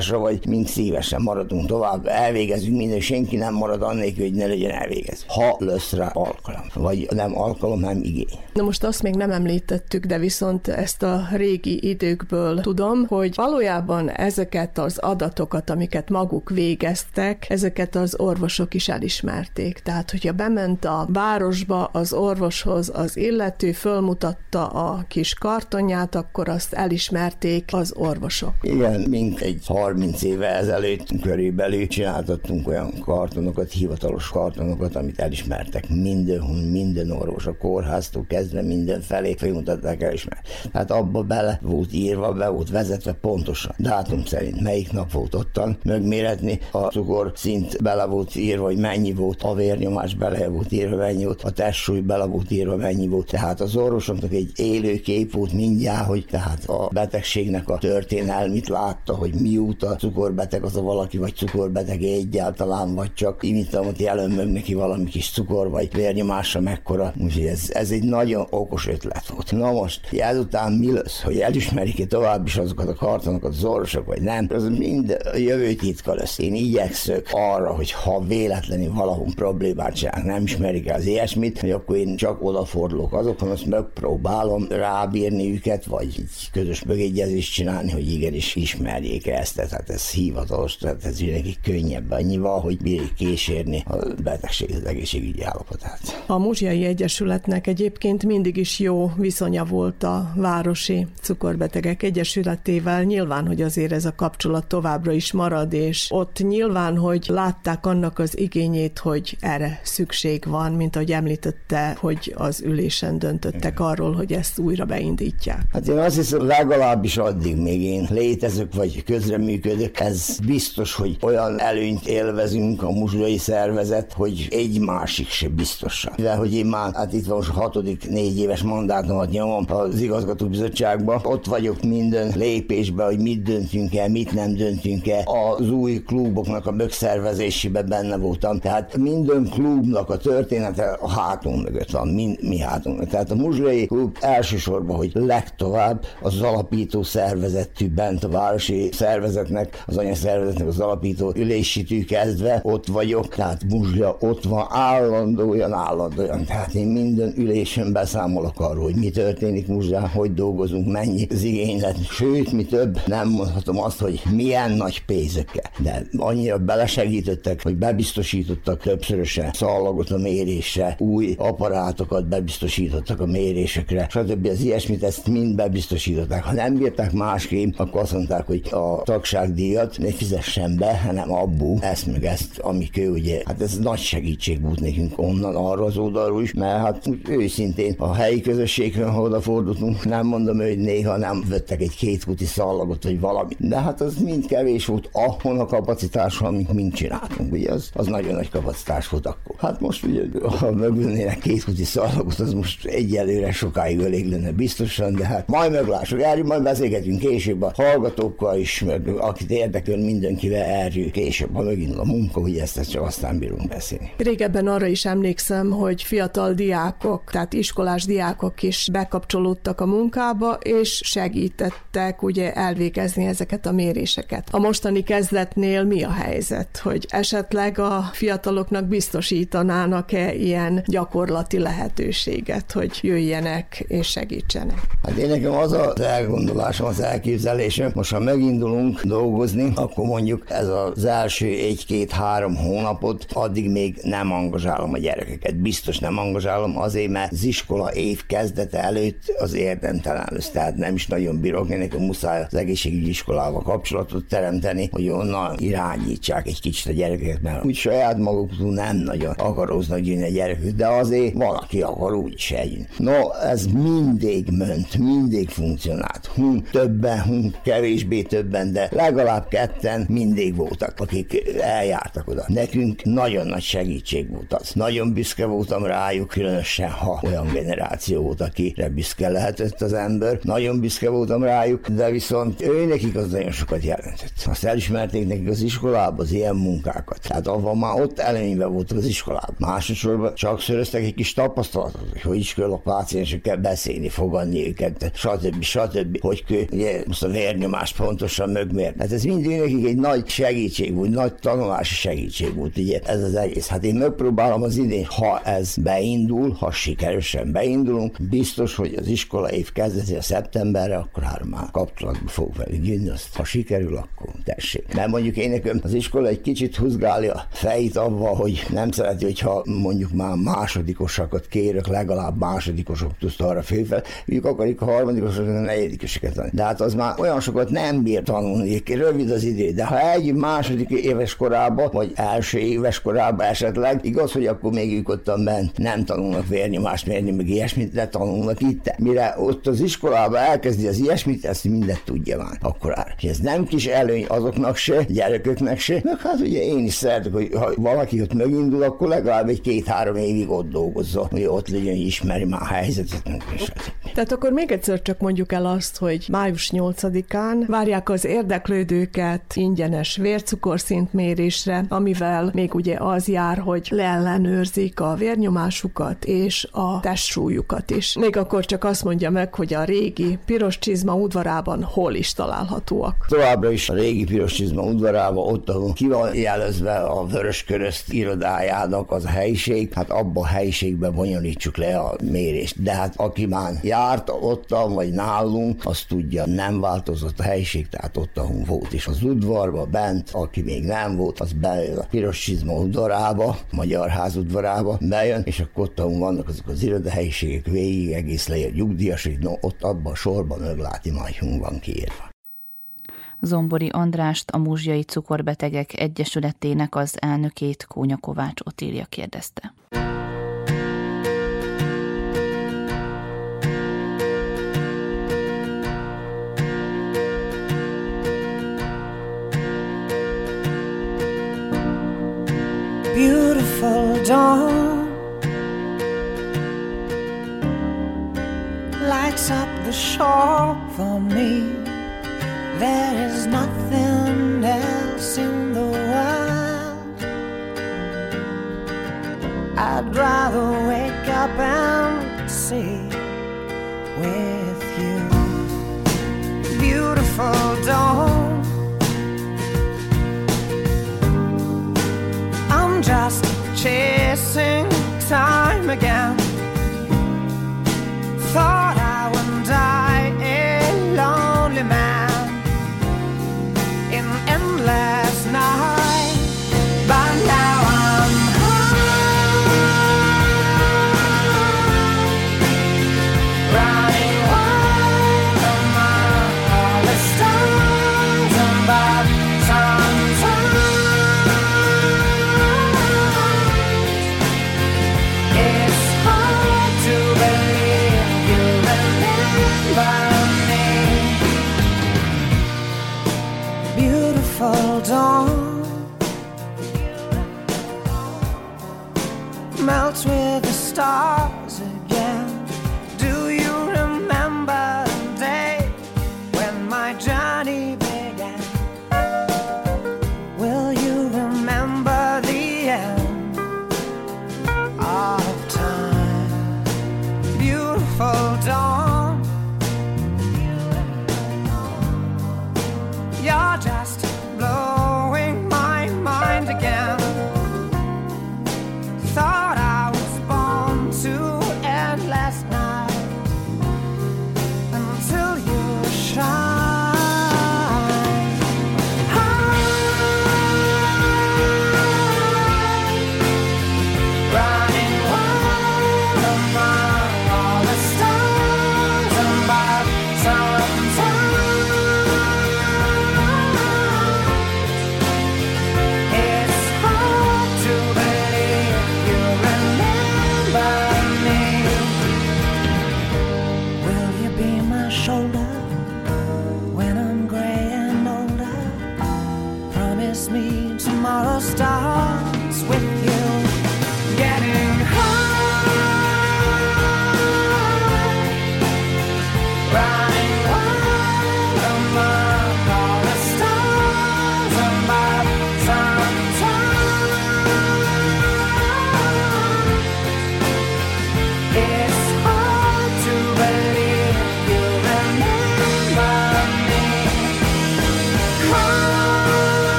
továbbmaradásra, vagy mint szívesen maradunk tovább, elvégezünk minden, senki nem marad annélkül, hogy ne legyen elvégez. Ha lesz rá alkalom, vagy nem alkalom, nem igény.
Na most azt még nem említettük, de viszont ezt a régi időkből tudom, hogy valójában ezeket az adatokat, amiket maguk végeztek, ezeket az orvosok is elismerték. Tehát, hogyha bement a városba az orvoshoz az illető, fölmutatta a kis kartonját, akkor azt elismerték az orvosok.
Igen, mint egy 30 éve ezelőtt körülbelül csináltattunk olyan kartonokat, hivatalos kartonokat, amit elismertek mindenhol, minden orvos, a kórháztól kezdve minden felé felmutatták elismert. Tehát abba bele volt írva, be volt vezetve pontosan, dátum szerint melyik nap volt ottan megméretni, a cukor szint bele volt írva, hogy mennyi volt, a vérnyomás bele volt írva, mennyi volt, a testsúly bele volt írva, mennyi volt. Tehát az orvosoknak egy élő kép volt mindjárt, hogy tehát a betegségnek a történelmit látta, hogy mióta cukorbeteg az a valaki, vagy cukorbeteg egyáltalán, vagy csak imitam, hogy jelen meg neki valami kis cukor, vagy vérnyomása mekkora. Úgyhogy ez, ez egy nagyon okos ötlet volt. Na most, ezután mi lesz, hogy elismerik-e tovább is azokat a kartonokat az orvosok, vagy nem, az mind a jövő titka lesz. Én igyekszök arra, hogy ha véletlenül valahol problémát csinálnak, nem ismerik az ilyesmit, hogy akkor én csak odafordulok azokon, azt megpróbálom rábírni őket, vagy közös megegyezést csinálni, hogy igenis ismerjék ezt, tehát ez hivatalos, tehát ez neki könnyebb annyival, hogy bírjuk kísérni a betegség az egészségügyi állapotát.
A Muzsiai Egyesületnek egyébként mindig is jó viszonya volt a Városi Cukorbetegek Egyesületével. Nyilván, hogy azért ez a kapcsolat továbbra is marad, és ott nyilván, hogy látták annak az igényét, hogy erre szükség van, mint ahogy említette, hogy az ülésen döntöttek arról, hogy ezt újra beindítják.
Hát én azt hiszem, legalábbis addig még én létezök, vagy közreműködök, ez biztos, hogy olyan előnyt élvezünk a muzsai szervezet, hogy egy másik se biztosan. Mivel, hogy én már, hát itt van most a hatodik négy éves mandátumot nyomom az igazgatóbizottságban, ott vagyok minden lépésben, hogy mit döntünk el, mit nem döntünk el. Az új kluboknak a megszervezésében benne voltam, tehát minden klubnak a története a hátunk mögött van, mi, mi hátunk mögött. Tehát a muzsai klub elsősorban, hogy legtovább az alapító szervezetű bent a városi szervezetnek, az anyaszervezetnek az alapító ülésítő kezdve ott vagyok, tehát muzsja ott van állandóan, állandóan. Tehát én minden ülésen beszámolok arról, hogy mi történik muzsján, hogy dolgozunk, mennyi az igénylet. Sőt, mi több, nem mondhatom azt, hogy milyen nagy pénzekkel. De annyira belesegítettek, hogy bebiztosítottak többszörösen szallagot a mérésre, új apparátokat bebiztosítottak a mérésekre, stb. Az ilyesmit ezt mind bebiztosították. Ha nem bírták másképp, akkor azt mondták, hogy a tagságdíjat ne fizessen be, hanem abból ezt meg ezt, amik ő ugye, hát ez nagy segítség volt nekünk onnan arra az oldalról is, mert hát úgy őszintén a helyi közösségre, ha odafordultunk, nem mondom, hogy néha nem vettek egy kétkuti szallagot, vagy valami. De hát az mind kevés volt ahon a kapacitás, amit mind csináltunk. Ugye az, az nagyon nagy kapacitás volt akkor. Hát most ugye, ha megvennének kétkuti szallagot, az most egyelőre sokáig elég lenne biztosan, de hát majd meglássuk. Erről majd beszélgetünk később a hallgatókkal is, meg akit érdekel mindenkivel erről később, ha megint a munka, hogy ezt, ezt csak aztán bírunk beszélni.
Régebben arra is emlékszem, hogy fiatal diákok, tehát iskolás diákok is bekapcsolódtak a munkába, és segítettek ugye elvégezni ezeket a méréseket. A mostani kezdetnél mi a helyzet, hogy esetleg a fiataloknak biztosítanának-e ilyen gyakorlati lehetőséget, hogy jöjjenek és segítsenek?
Hát én nekem az az elgondolásom, az elképzelésem, most ha megindulunk dolgozni, akkor mondjuk ez az első egy-két-három hónapot, addig még nem angazsálom a gyerekeket. Biztos nem angazsálom azért, mert az iskola év kezdete előtt az érdemtelen lesz. Tehát nem is nagyon bírok, nekem muszáj az egészségügyi iskolával kapcsolatot teremteni, hogy onnan irányítsák egy kicsit a gyerekeket, mert úgy saját maguktól nem nagyon akaróznak jönni a gyerekük, de azért valaki akar úgy is eljön. No, ez mindig ment, mindig funkcionált. Hun többen, hun kevésbé többen, de legalább ketten mindig voltak, akik eljártak oda. Nekünk nagyon nagy segítség volt az. Nagyon büszke voltam rájuk, különösen ha olyan generáció volt, akire büszke lehetett az ember. Nagyon büszke voltam rájuk, de viszont ő nekik az nagyon sokat jelentett. Azt elismerték nekik az iskolában az ilyen munkákat. Tehát avval már ott előnyben voltak az iskolában. Másodszorban csak szöröztek egy kis tapasztalatot, hogy hogy is kell a páciensekkel beszélni, fogadni őket, stb. stb. Hogy kell, ugye, most a vérnyomás pontosan mögmér. Hát ez mind nekik egy nagy segítség volt, nagy tanulási segítség volt, ugye ez az egész. Hát én megpróbálom az idén, ha ez beindul, ha sikeresen beindulunk, biztos, hogy az iskola év kezdeti a szeptemberre, akkor hát már kapcsolatba fog velük jönni, azt, ha sikerül, akkor tessék. Mert mondjuk én nekem az iskola egy kicsit húzgálja a fejét avval, hogy nem szereti, hogyha mondjuk már másodikosakat kérök, legalább másodikosok tudsz arra félfel, ők akarik a harmadikosok, a negyedikoseket. De hát az már olyan sokat nem bír tanulni, rövid az idő. De ha egy második éves korában, vagy első éves korában esetleg, igaz, hogy akkor még ők ott bent nem tanulnak vérnyomást mérni, meg ilyesmit, de tanulnak itt. Mire ott az iskolában elkezdi az ilyesmit, ezt mindent tudja már. Akkor áll. És ez nem kis előny azoknak se, gyerekeknek se, meg hát ugye én is szeretek, hogy ha valaki ott megindul, akkor legalább egy két-három évig ott dolgozzon, hogy ott legyen, ismeri már a helyzetet.
Tehát akkor még egyszer csak mondjuk el azt, hogy május 8-án várják az érdeklődőket ingyenes vércukorszintmérésre, amivel még ugye az jár, hogy leellenőrzik a vérnyomásukat és a testsúlyukat is. Még akkor csak azt mondja meg, hogy a régi piros csizma udvarában hol is találhatóak.
Továbbra is a régi piros csizma udvarában, ott, ahol ki van jelezve a Vörös Körözt irodájának az a helyiség, hát abba a helyiségbe bonyolítsuk le a mérést. De hát aki már járt ottan, vagy nálunk, azt tudja, nem változott a helyiség, tehát ott, ahol volt is az udvarba, bent, aki még nem volt, az bejön a piros csizma udvarába, Magyar Ház udvarába, bejön, és akkor ott, vannak azok az irodahelyiségek végig, egész leér nyugdíjas, hogy no, ott abban a sorban megláti majd, van kiírva.
Zombori Andrást, a Múzsiai Cukorbetegek Egyesületének az elnökét Kónya Kovács Otília kérdezte.
Beautiful dawn lights up the shore for me. There is nothing else in the world. I'd rather wake up and see with you. Beautiful dawn. Just chasing time again. Thought I would die a lonely man in endless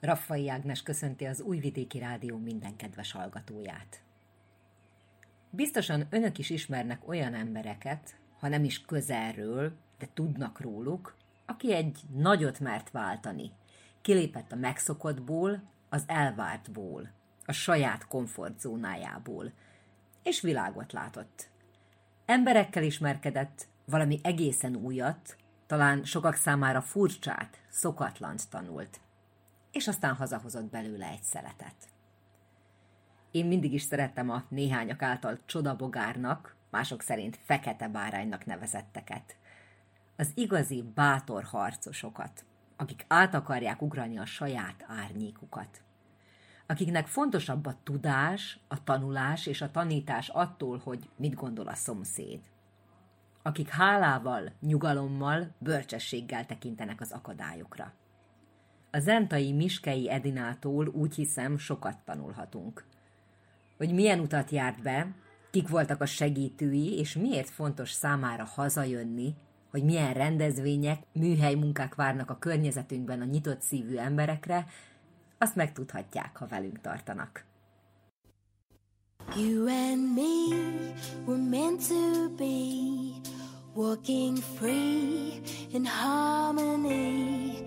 Raffai Ágnes köszönti az Újvidéki Rádió minden kedves hallgatóját. Biztosan önök is ismernek olyan embereket, ha nem is közelről, de tudnak róluk, aki egy nagyot mert váltani. Kilépett a megszokottból, az elvártból, a saját komfortzónájából, és világot látott. Emberekkel ismerkedett, valami egészen újat, talán sokak számára furcsát, szokatlant tanult, és aztán hazahozott belőle egy szeletet. Én mindig is szerettem a néhányak által csodabogárnak, mások szerint fekete báránynak nevezetteket. Az igazi bátor harcosokat, akik át akarják ugrani a saját árnyékukat. Akiknek fontosabb a tudás, a tanulás és a tanítás attól, hogy mit gondol a szomszéd. Akik hálával, nyugalommal, bölcsességgel tekintenek az akadályokra. A zentai Miskei Edinától úgy hiszem sokat tanulhatunk. Hogy milyen utat járt be, kik voltak a segítői, és miért fontos számára hazajönni, hogy milyen rendezvények, műhely munkák várnak a környezetünkben a nyitott szívű emberekre, azt megtudhatják, ha velünk tartanak.
You and me were meant to be walking free in harmony.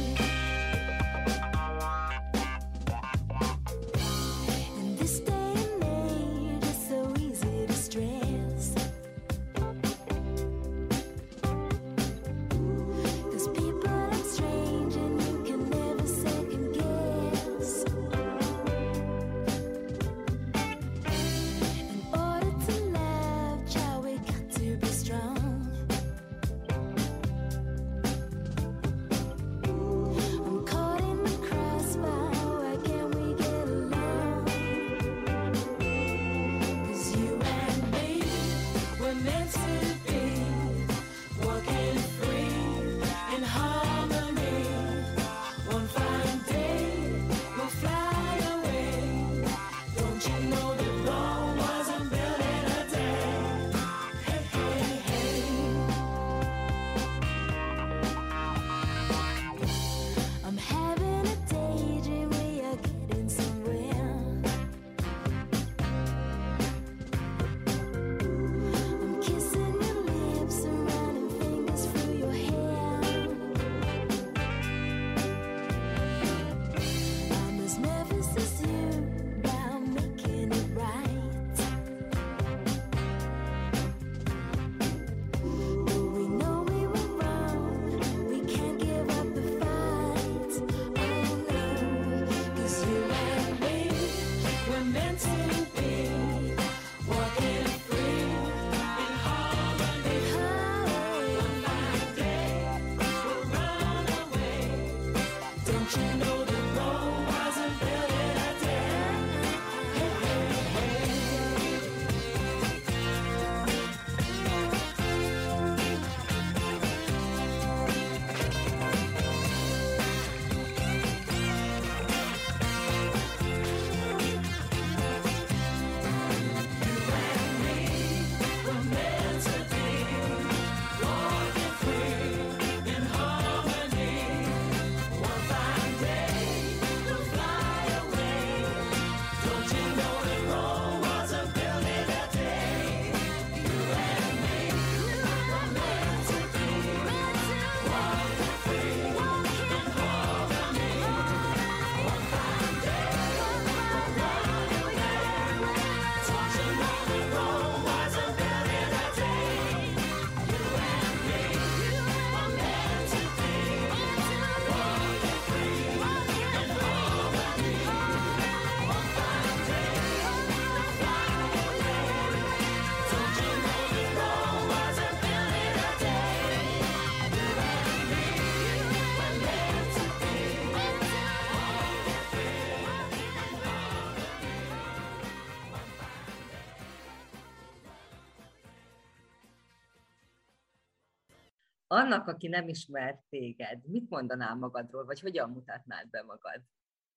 Annak, aki nem ismert téged, mit mondanál magadról, vagy hogyan mutatnád be magad?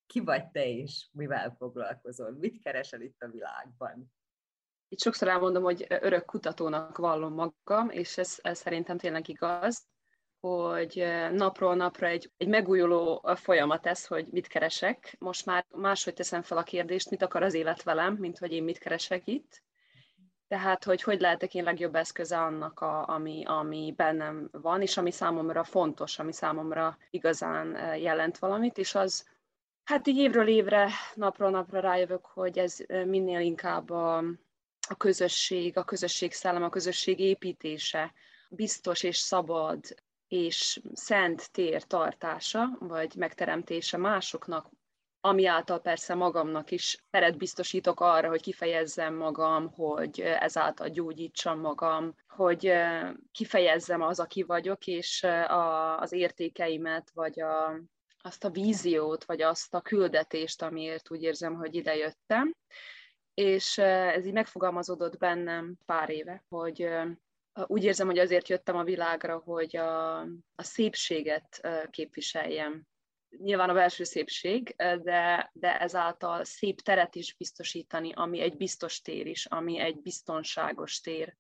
Ki vagy te és mivel foglalkozol? Mit keresel itt a világban?
Itt sokszor elmondom, hogy örök kutatónak vallom magam, és ez, ez szerintem tényleg igaz, hogy napról napra egy, egy megújuló folyamat ez, hogy mit keresek. Most már máshogy teszem fel a kérdést, mit akar az élet velem, mint hogy én mit keresek itt. Tehát, hogy hogy lehetek én legjobb eszköze annak, a, ami, ami bennem van, és ami számomra fontos, ami számomra igazán eh, jelent valamit, és az, hát így évről évre, napról napra rájövök, hogy ez eh, minél inkább a, a közösség, a közösség szellem, a közösség építése, biztos és szabad és szent tér tartása, vagy megteremtése másoknak, ami által persze magamnak is teret biztosítok arra, hogy kifejezzem magam, hogy ezáltal gyógyítsam magam, hogy kifejezzem az, aki vagyok, és a, az értékeimet, vagy a, azt a víziót, vagy azt a küldetést, amiért úgy érzem, hogy idejöttem. És ez így megfogalmazódott bennem pár éve, hogy úgy érzem, hogy azért jöttem a világra, hogy a, a szépséget képviseljem. Nyilván a belső szépség, de, de ezáltal szép teret is biztosítani, ami egy biztos tér is, ami egy biztonságos tér,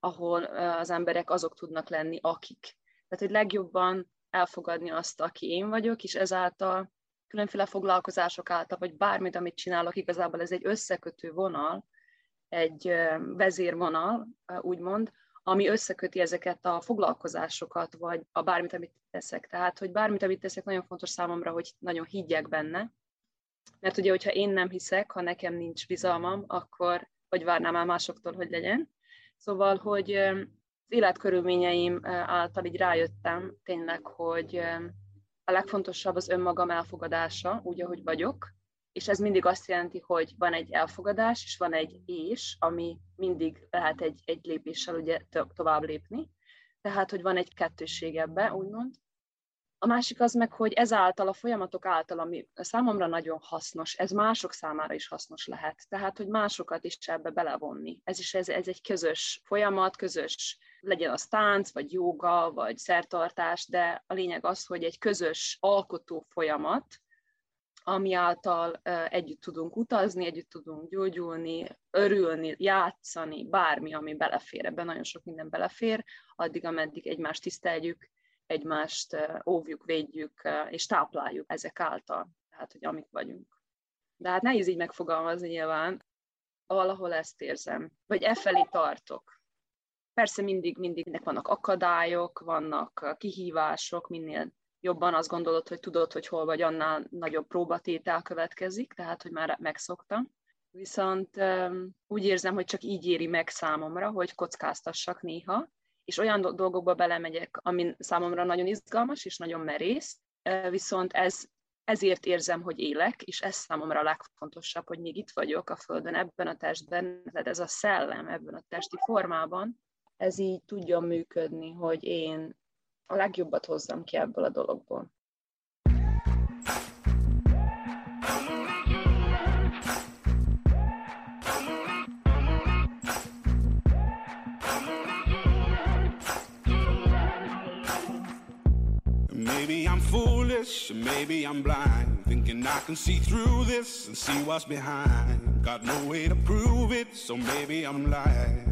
ahol az emberek azok tudnak lenni, akik. Tehát, hogy legjobban elfogadni azt, aki én vagyok, és ezáltal különféle foglalkozások által, vagy bármit, amit csinálok, igazából ez egy összekötő vonal, egy vezérvonal, úgymond, ami összeköti ezeket a foglalkozásokat, vagy a bármit, amit teszek. Tehát, hogy bármit, amit teszek, nagyon fontos számomra, hogy nagyon higgyek benne. Mert ugye, hogyha én nem hiszek, ha nekem nincs bizalmam, akkor hogy várnám el másoktól, hogy legyen. Szóval, hogy az életkörülményeim által így rájöttem tényleg, hogy a legfontosabb az önmagam elfogadása, úgy, ahogy vagyok, és ez mindig azt jelenti, hogy van egy elfogadás, és van egy és, ami mindig lehet egy, egy lépéssel ugye to- tovább lépni. Tehát, hogy van egy kettősség ebbe, úgymond. A másik az meg, hogy ezáltal, a folyamatok által, ami számomra nagyon hasznos, ez mások számára is hasznos lehet. Tehát, hogy másokat is ebbe belevonni. Ez is ez, ez egy közös folyamat, közös, legyen az tánc, vagy joga, vagy szertartás, de a lényeg az, hogy egy közös alkotó folyamat, ami által együtt tudunk utazni, együtt tudunk gyógyulni, örülni, játszani, bármi, ami belefér, ebben nagyon sok minden belefér, addig, ameddig egymást tiszteljük, egymást óvjuk, védjük, és tápláljuk ezek által, tehát, hogy amik vagyunk. De hát nehéz így megfogalmazni nyilván, valahol ezt érzem, vagy e felé tartok. Persze mindig, mindig vannak akadályok, vannak kihívások, minél jobban azt gondolod, hogy tudod, hogy hol vagy, annál nagyobb próbatétel következik, tehát, hogy már megszoktam. Viszont úgy érzem, hogy csak így éri meg számomra, hogy kockáztassak néha, és olyan dolgokba belemegyek, ami számomra nagyon izgalmas és nagyon merész, viszont ez, ezért érzem, hogy élek, és ez számomra a legfontosabb, hogy még itt vagyok a Földön, ebben a testben, tehát ez a szellem ebben a testi formában, ez így tudjon működni, hogy én a legjobbat hozzam ki ebből a dologból.
Maybe I'm foolish, maybe I'm blind, thinking I can see through this and see what's behind. Got no way to prove it, so maybe I'm lying.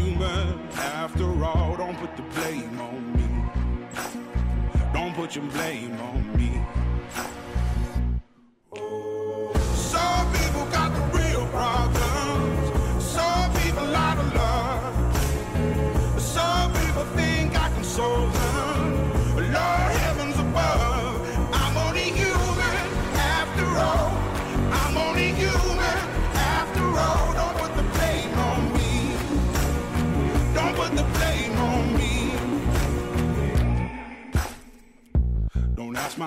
after all. Don't put the blame on me. Don't put your blame on me.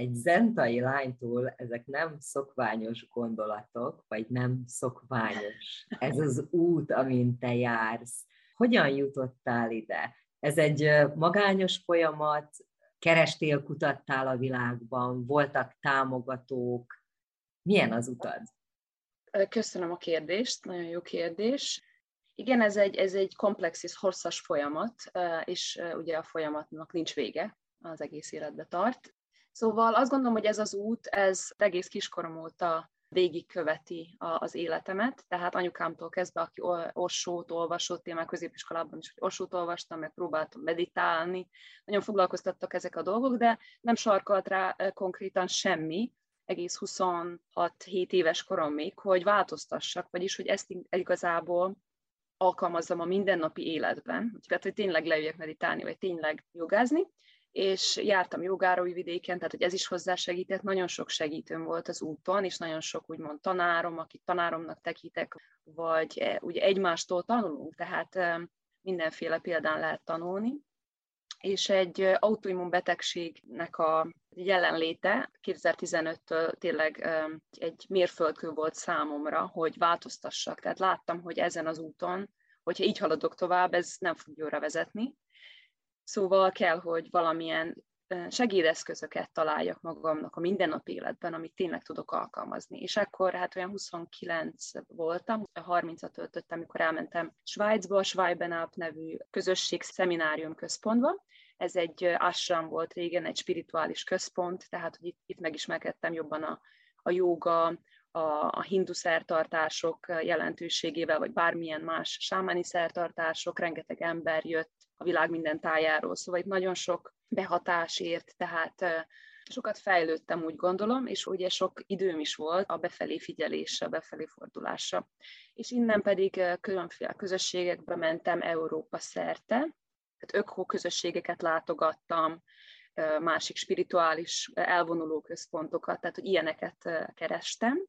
Egy zentai lánytól ezek nem szokványos gondolatok, vagy nem szokványos. Ez az út, amin te jársz. Hogyan jutottál ide? Ez egy magányos folyamat, kerestél, kutattál a világban, voltak támogatók. Milyen az utad?
Köszönöm a kérdést, nagyon jó kérdés. Igen, ez egy, ez egy komplex és hosszas folyamat, és ugye a folyamatnak nincs vége, az egész életbe tart. Szóval azt gondolom, hogy ez az út, ez egész kiskorom óta végigköveti az életemet, tehát anyukámtól kezdve, aki Orsót olvasott, én már középiskolában is hogy Orsót olvastam, meg próbáltam meditálni, nagyon foglalkoztattak ezek a dolgok, de nem sarkalt rá konkrétan semmi, egész 26-7 éves koromig, hogy változtassak, vagyis hogy ezt igazából alkalmazzam a mindennapi életben, tehát hogy tényleg leüljek meditálni, vagy tényleg jogázni, és jártam jogára vidéken, tehát hogy ez is hozzásegített, nagyon sok segítőm volt az úton, és nagyon sok úgymond tanárom, akit tanáromnak tekintek, vagy eh, ugye egymástól tanulunk, tehát eh, mindenféle példán lehet tanulni. És egy eh, autoimmun betegségnek a jelenléte 2015-től tényleg egy mérföldkő volt számomra, hogy változtassak. Tehát láttam, hogy ezen az úton, hogyha így haladok tovább, ez nem fog jóra vezetni, Szóval kell, hogy valamilyen segédeszközöket találjak magamnak a mindennapi életben, amit tényleg tudok alkalmazni. És akkor hát olyan 29 voltam, 30-at töltöttem, amikor elmentem Svájcba, a Schweibenalp nevű közösség szeminárium központba. Ez egy ashram volt régen, egy spirituális központ, tehát hogy itt, itt megismerkedtem jobban a, a joga, a, a hindu szertartások jelentőségével, vagy bármilyen más sámáni szertartások, rengeteg ember jött a világ minden tájáról, szóval itt nagyon sok behatás ért, tehát eh, sokat fejlődtem, úgy gondolom, és ugye sok időm is volt a befelé figyelésre, a befelé fordulásra. És innen pedig különféle közösségekbe mentem Európa szerte, tehát öko közösségeket látogattam, másik spirituális elvonuló központokat, tehát hogy ilyeneket kerestem.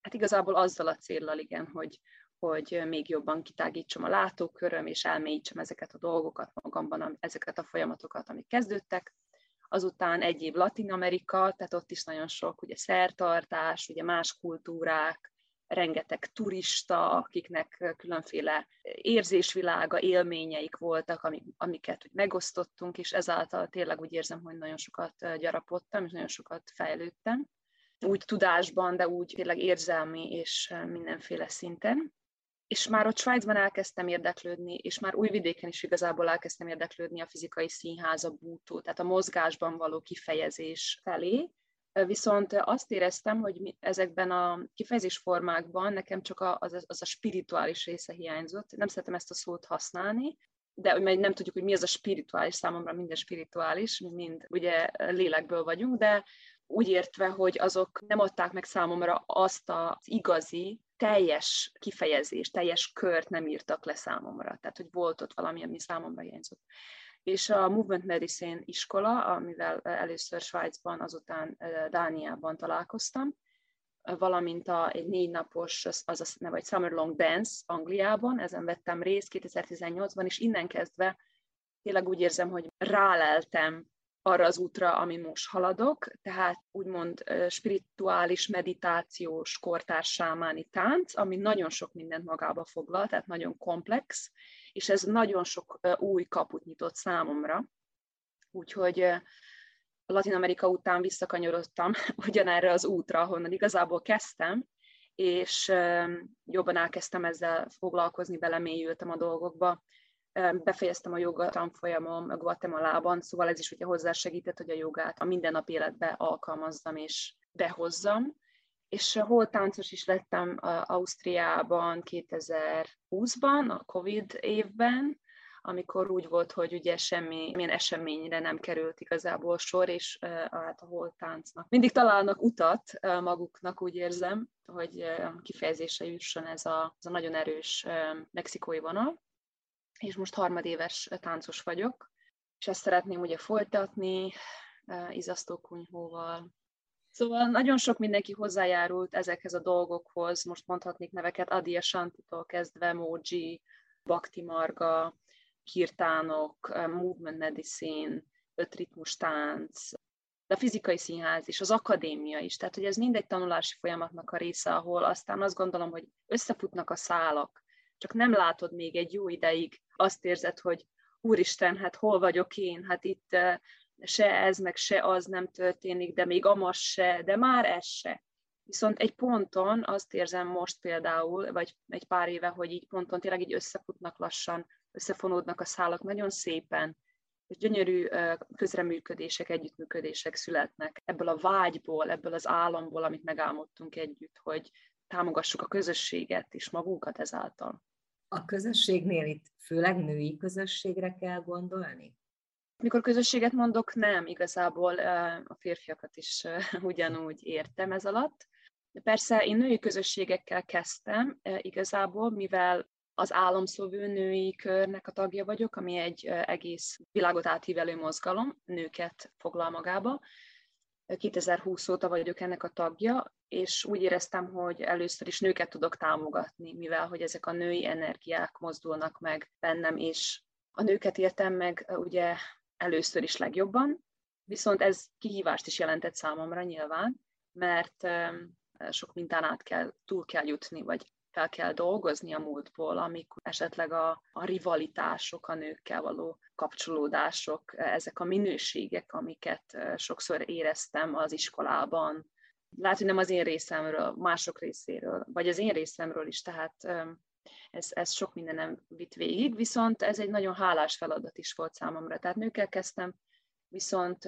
Hát igazából azzal a céllal, igen, hogy, hogy még jobban kitágítsam a látóköröm, és elmélyítsem ezeket a dolgokat magamban, ezeket a folyamatokat, amik kezdődtek. Azután egy év Latin Amerika, tehát ott is nagyon sok ugye szertartás, ugye más kultúrák, rengeteg turista, akiknek különféle érzésvilága, élményeik voltak, amik, amiket úgy megosztottunk, és ezáltal tényleg úgy érzem, hogy nagyon sokat gyarapodtam, és nagyon sokat fejlődtem. Úgy tudásban, de úgy tényleg érzelmi és mindenféle szinten és már ott Svájcban elkezdtem érdeklődni, és már újvidéken is igazából elkezdtem érdeklődni a fizikai színház, a bútó, tehát a mozgásban való kifejezés felé. Viszont azt éreztem, hogy ezekben a kifejezésformákban nekem csak az, az a spirituális része hiányzott. Nem szeretem ezt a szót használni, de majd nem tudjuk, hogy mi az a spirituális, számomra minden spirituális, mi mind ugye lélekből vagyunk, de úgy értve, hogy azok nem adták meg számomra azt az igazi, teljes kifejezést, teljes kört nem írtak le számomra. Tehát, hogy volt ott valami, ami számomra hiányzott. És a Movement Medicine iskola, amivel először Svájcban, azután Dániában találkoztam, valamint a, egy négy napos, az, a neve, vagy Summer Long Dance Angliában, ezen vettem részt 2018-ban, és innen kezdve tényleg úgy érzem, hogy ráleltem arra az útra, ami most haladok, tehát úgymond spirituális, meditációs, kortárs sámáni tánc, ami nagyon sok mindent magába foglal, tehát nagyon komplex, és ez nagyon sok új kaput nyitott számomra. Úgyhogy Latin Amerika után visszakanyarodtam ugyanerre az útra, ahonnan igazából kezdtem, és jobban elkezdtem ezzel foglalkozni, belemélyültem a dolgokba, befejeztem a joga tanfolyamom Guatemalában, szóval ez is ugye hozzásegített, hogy a jogát a mindennapi életbe alkalmazzam és behozzam. És hol táncos is lettem Ausztriában 2020-ban, a Covid évben, amikor úgy volt, hogy ugye semmi, milyen eseményre nem került igazából sor, és hát a hol táncnak. Mindig találnak utat maguknak, úgy érzem, hogy kifejezésre jusson ez a, ez a nagyon erős mexikói vonal és most harmadéves táncos vagyok, és ezt szeretném ugye folytatni izasztó kunyhóval. Szóval nagyon sok mindenki hozzájárult ezekhez a dolgokhoz, most mondhatnék neveket Adia Shantitól kezdve, Moji, Bakti Marga, Kirtánok, Movement Medicine, ötritmus tánc, de a fizikai színház is, az akadémia is. Tehát, hogy ez mindegy tanulási folyamatnak a része, ahol aztán azt gondolom, hogy összefutnak a szálak, csak nem látod még egy jó ideig, azt érzed, hogy úristen, hát hol vagyok én, hát itt se ez, meg se az nem történik, de még amaz se, de már ez se. Viszont egy ponton azt érzem most például, vagy egy pár éve, hogy így ponton tényleg így összefutnak lassan, összefonódnak a szálak nagyon szépen, és gyönyörű közreműködések, együttműködések születnek ebből a vágyból, ebből az álomból, amit megálmodtunk együtt, hogy támogassuk a közösséget és magunkat ezáltal.
A közösségnél itt főleg női közösségre kell gondolni?
Mikor közösséget mondok, nem, igazából a férfiakat is ugyanúgy értem ez alatt. Persze én női közösségekkel kezdtem igazából, mivel az álomszóvő női körnek a tagja vagyok, ami egy egész világot átívelő mozgalom, nőket foglal magába. 2020 óta vagyok ennek a tagja, és úgy éreztem, hogy először is nőket tudok támogatni, mivel hogy ezek a női energiák mozdulnak meg bennem, és a nőket értem meg ugye először is legjobban, viszont ez kihívást is jelentett számomra nyilván, mert sok mintán át kell, túl kell jutni, vagy fel kell dolgozni a múltból, amikor esetleg a, a rivalitások, a nőkkel való kapcsolódások, ezek a minőségek, amiket sokszor éreztem az iskolában, lehet, hogy nem az én részemről, mások részéről, vagy az én részemről is, tehát ez, ez sok mindenem vitt végig, viszont ez egy nagyon hálás feladat is volt számomra. Tehát nőkkel kezdtem, viszont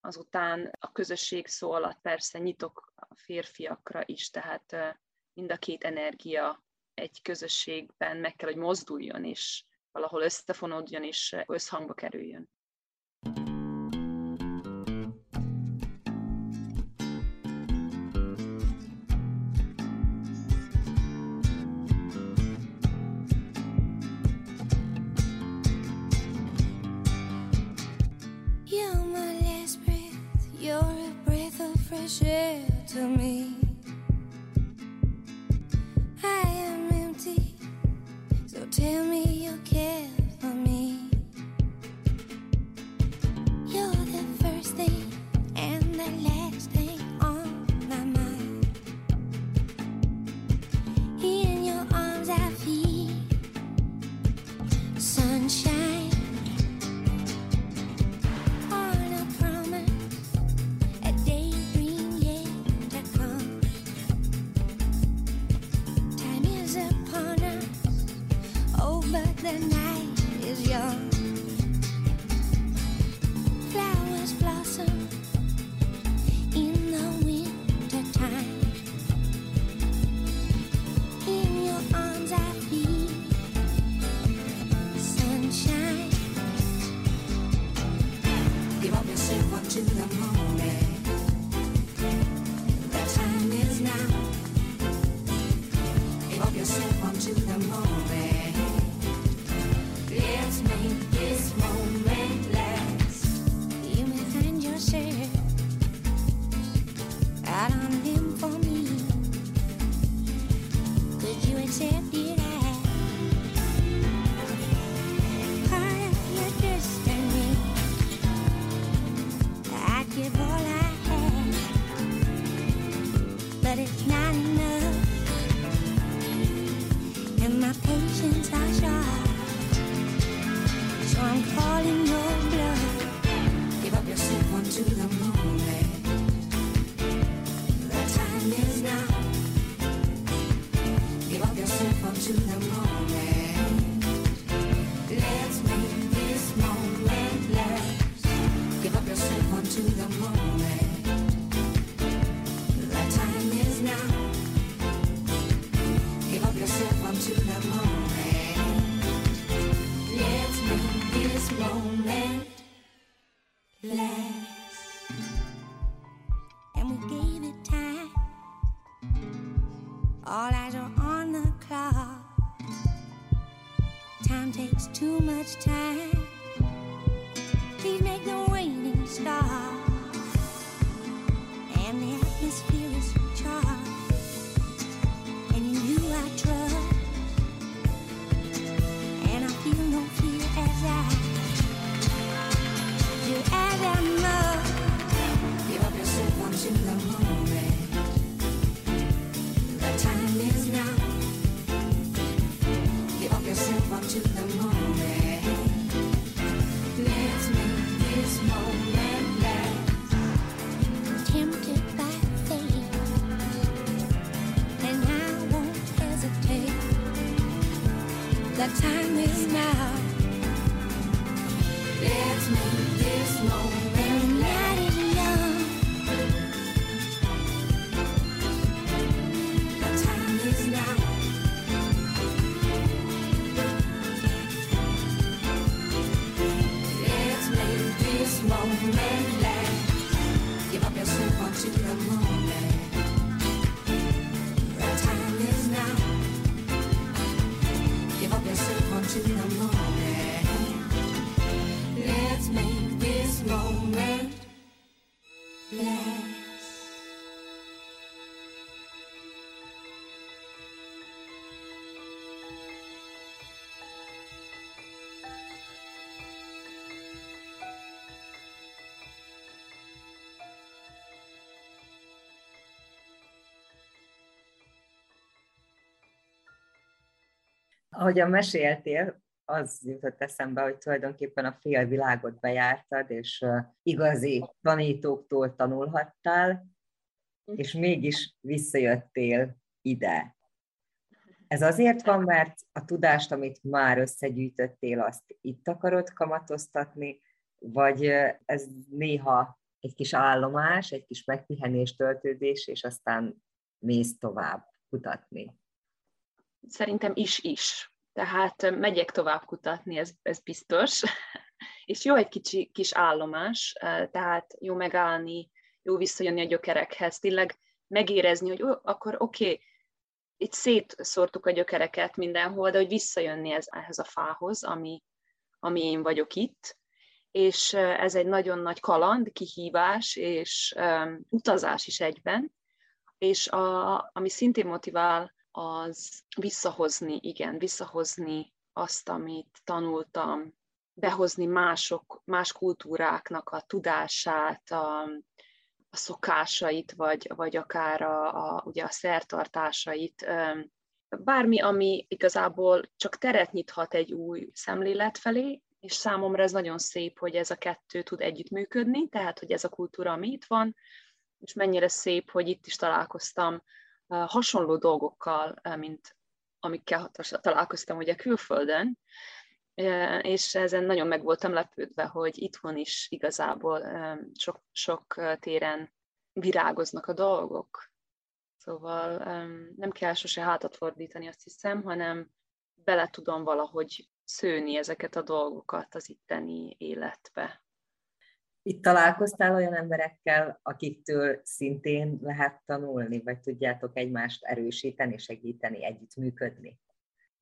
azután a közösség szó alatt persze nyitok a férfiakra is, tehát mind a két energia egy közösségben meg kell, hogy mozduljon, és valahol összefonódjon, és összhangba kerüljön.
You're my last breath, you're a breath of fresh air to me. Tell me and watching the moment. 这边能
Ahogyan meséltél, az jutott eszembe, hogy tulajdonképpen a fél világot bejártad, és igazi tanítóktól tanulhattál, és mégis visszajöttél ide. Ez azért van, mert a tudást, amit már összegyűjtöttél, azt itt akarod kamatoztatni, vagy ez néha egy kis állomás, egy kis megpihenés, töltődés, és aztán mész tovább kutatni.
Szerintem is-is. Tehát megyek tovább kutatni, ez, ez biztos. És jó egy kicsi kis állomás, tehát jó megállni, jó visszajönni a gyökerekhez, tényleg megérezni, hogy ó, akkor oké, okay, itt szétszórtuk a gyökereket mindenhol, de hogy visszajönni ez, ehhez a fához, ami, ami én vagyok itt, és ez egy nagyon nagy kaland, kihívás és um, utazás is egyben, és a, ami szintén motivál, az visszahozni, igen, visszahozni azt, amit tanultam, behozni mások, más kultúráknak a tudását, a, a szokásait, vagy, vagy akár a, a, ugye a szertartásait, bármi, ami igazából csak teret nyithat egy új szemlélet felé, és számomra ez nagyon szép, hogy ez a kettő tud együttműködni, tehát hogy ez a kultúra, ami itt van, és mennyire szép, hogy itt is találkoztam hasonló dolgokkal, mint amikkel találkoztam ugye külföldön, és ezen nagyon meg voltam lepődve, hogy itthon is igazából sok, sok téren virágoznak a dolgok. Szóval nem kell sose hátat fordítani, azt hiszem, hanem bele tudom valahogy szőni ezeket a dolgokat az itteni életbe.
Itt találkoztál olyan emberekkel, akiktől szintén lehet tanulni, vagy tudjátok egymást erősíteni, segíteni, együttműködni?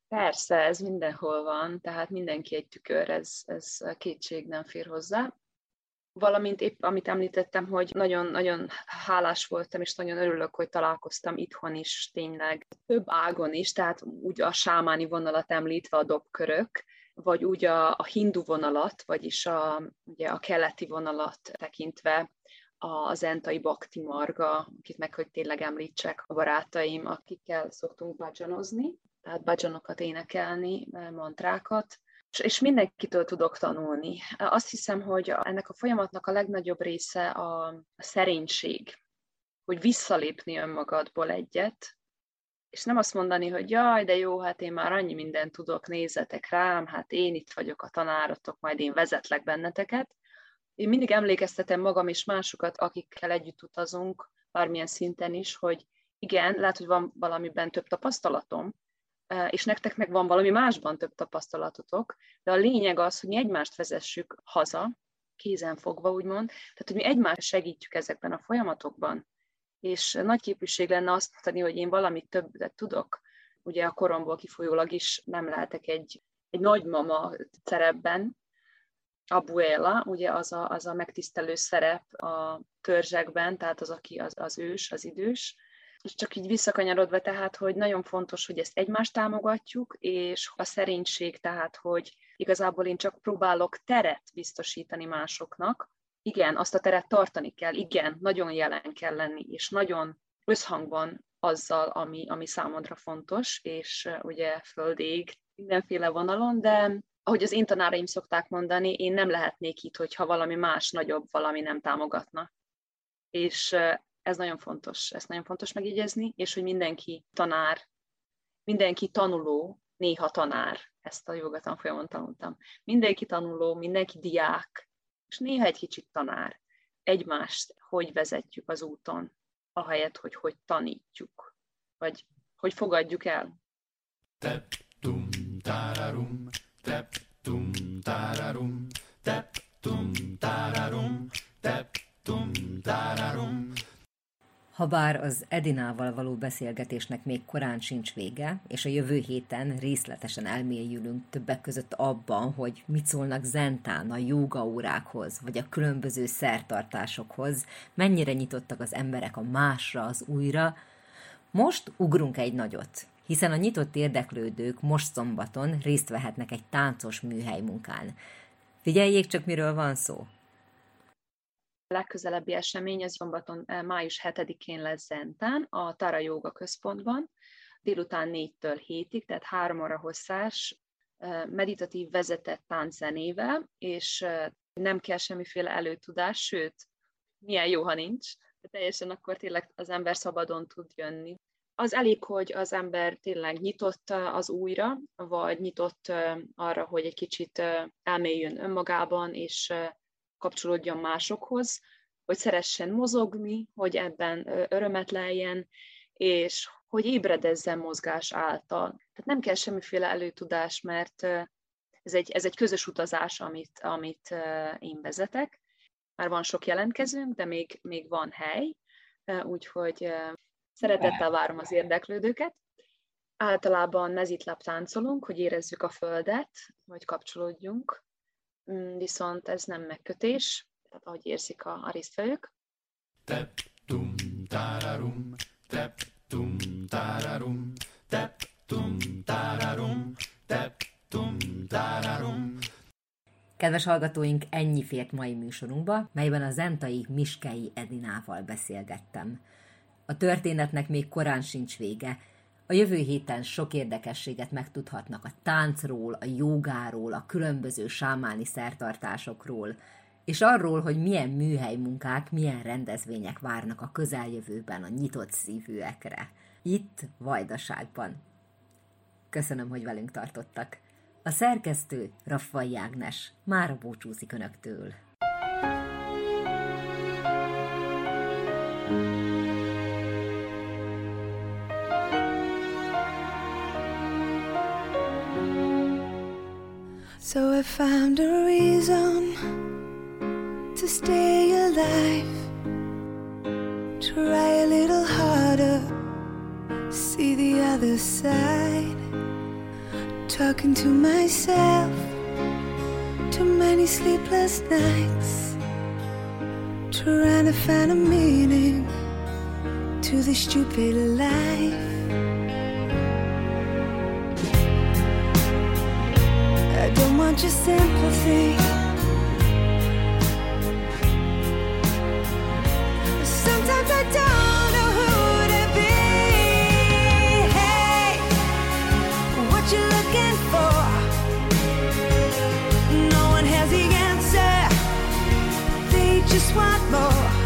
Persze, ez mindenhol van, tehát mindenki egy tükör, ez, ez kétség nem fér hozzá. Valamint épp, amit említettem, hogy nagyon-nagyon hálás voltam, és nagyon örülök, hogy találkoztam itthon is tényleg több ágon is, tehát úgy a sámáni vonalat említve a dobkörök, vagy úgy a, a hindu vonalat, vagyis a, ugye a keleti vonalat tekintve a zentai Bakti Marga, akit meg, hogy tényleg említsek, a barátaim, akikkel szoktunk bajanozni, tehát bajanokat énekelni, mantrákat, és- mindenkitől tudok tanulni. Azt hiszem, hogy ennek a folyamatnak a legnagyobb része a, a szerénység, hogy visszalépni önmagadból egyet, és nem azt mondani, hogy jaj, de jó, hát én már annyi mindent tudok, nézzetek rám, hát én itt vagyok a tanáratok, majd én vezetlek benneteket. Én mindig emlékeztetem magam és másokat, akikkel együtt utazunk, bármilyen szinten is, hogy igen, lehet, hogy van valamiben több tapasztalatom, eh, és nektek meg van valami másban több tapasztalatotok, de a lényeg az, hogy mi egymást vezessük haza, kézen fogva, úgymond, tehát, hogy mi egymást segítjük ezekben a folyamatokban, és nagy képűség lenne azt mondani, hogy én valamit többet tudok. Ugye a koromból kifolyólag is nem lehetek egy, egy nagymama szerepben, abuela, ugye az a, az a megtisztelő szerep a törzsekben, tehát az, aki az, az ős, az idős, és csak így visszakanyarodva tehát, hogy nagyon fontos, hogy ezt egymást támogatjuk, és a szerénység tehát, hogy igazából én csak próbálok teret biztosítani másoknak, igen, azt a teret tartani kell, igen, nagyon jelen kell lenni, és nagyon összhangban azzal, ami, ami számodra fontos, és ugye földég mindenféle vonalon, de ahogy az én tanáraim szokták mondani, én nem lehetnék itt, hogyha valami más nagyobb valami nem támogatna. És ez nagyon fontos, ezt nagyon fontos megjegyezni, és hogy mindenki tanár, mindenki tanuló, néha tanár, ezt a jogatan folyamon tanultam. Mindenki tanuló, mindenki diák, és néha egy kicsit tanár. Egymást hogy vezetjük az úton, ahelyett, hogy hogy tanítjuk, vagy hogy fogadjuk el.
Tep tum tararum, tep tum tararum, tep
Habár az Edinával való beszélgetésnek még korán sincs vége, és a jövő héten részletesen elmélyülünk többek között abban, hogy mit szólnak zentán a jóga órákhoz, vagy a különböző szertartásokhoz, mennyire nyitottak az emberek a másra, az újra, most ugrunk egy nagyot, hiszen a nyitott érdeklődők most szombaton részt vehetnek egy táncos műhely munkán. Figyeljék csak, miről van szó.
Legközelebbi esemény az szombaton eh, május 7-én lesz Zentán, a Tara Jóga központban, délután 4-től 7-ig, tehát három óra hosszás eh, meditatív vezetett tánczenével, és eh, nem kell semmiféle előtudás, sőt, milyen jó, ha nincs, de teljesen akkor tényleg az ember szabadon tud jönni. Az elég, hogy az ember tényleg nyitott az újra, vagy nyitott arra, hogy egy kicsit elmélyüljön önmagában, és kapcsolódjon másokhoz, hogy szeressen mozogni, hogy ebben örömet leljen, és hogy ébredezzen mozgás által. Tehát nem kell semmiféle előtudás, mert ez egy, ez egy közös utazás, amit, amit én vezetek. Már van sok jelentkezőnk, de még, még van hely, úgyhogy szeretettel várom az érdeklődőket. Általában mezítlap táncolunk, hogy érezzük a földet, vagy kapcsolódjunk, viszont ez nem megkötés, tehát ahogy érzik a, a résztvevők.
Tep tum tararum, tep tum tararum, tep tum tep.
Kedves hallgatóink, ennyi fért mai műsorunkba, melyben a zentai Miskei Edinával beszélgettem. A történetnek még korán sincs vége, a jövő héten sok érdekességet megtudhatnak a táncról, a jogáról, a különböző sámáni szertartásokról, és arról, hogy milyen műhely munkák, milyen rendezvények várnak a közeljövőben a nyitott szívűekre. Itt, Vajdaságban. Köszönöm, hogy velünk tartottak. A szerkesztő Raffai Ágnes már búcsúzik Önöktől.
So I found a reason to stay alive. Try a little harder, see the other side. Talking to myself, too many sleepless nights. Trying to find a meaning to this stupid life. Don't want your sympathy. Sometimes I don't know who to be. Hey, what you looking for? No one has the answer. They just want more.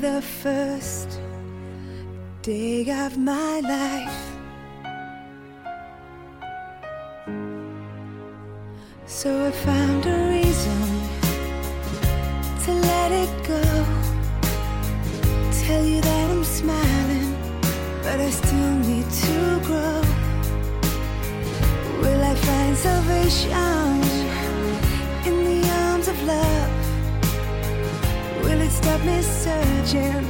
The first day of my life. So I found a reason to let it go. Tell you that I'm smiling, but I still need to grow. Will I find salvation in the arms of love? Stop me searching?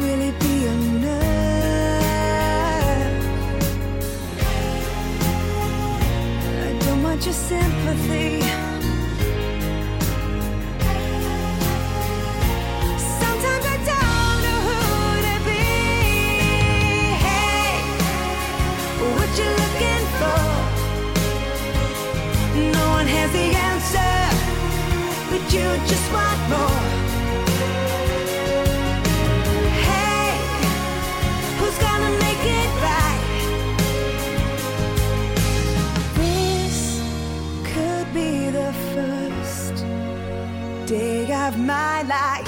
Will it be enough? I don't want your sympathy. Sometimes I don't know my life.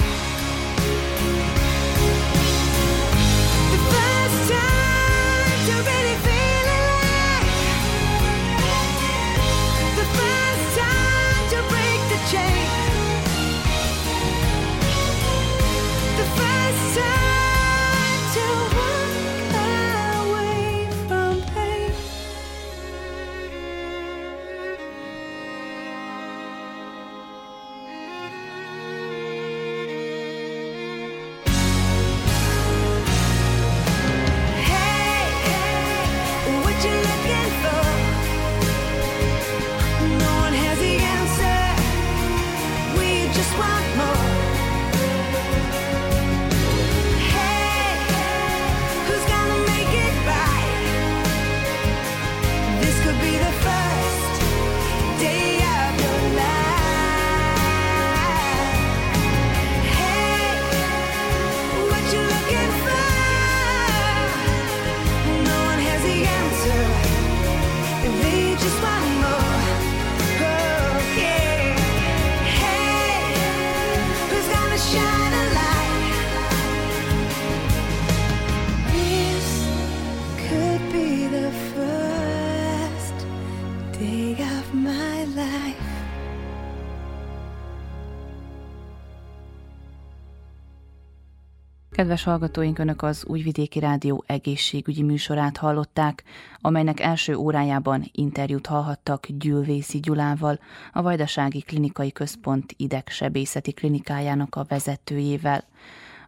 Kedves hallgatóink, Önök az Újvidéki Rádió egészségügyi műsorát hallották, amelynek első órájában interjút hallhattak Gyülvészi Gyulával, a Vajdasági Klinikai Központ idegsebészeti klinikájának a vezetőjével.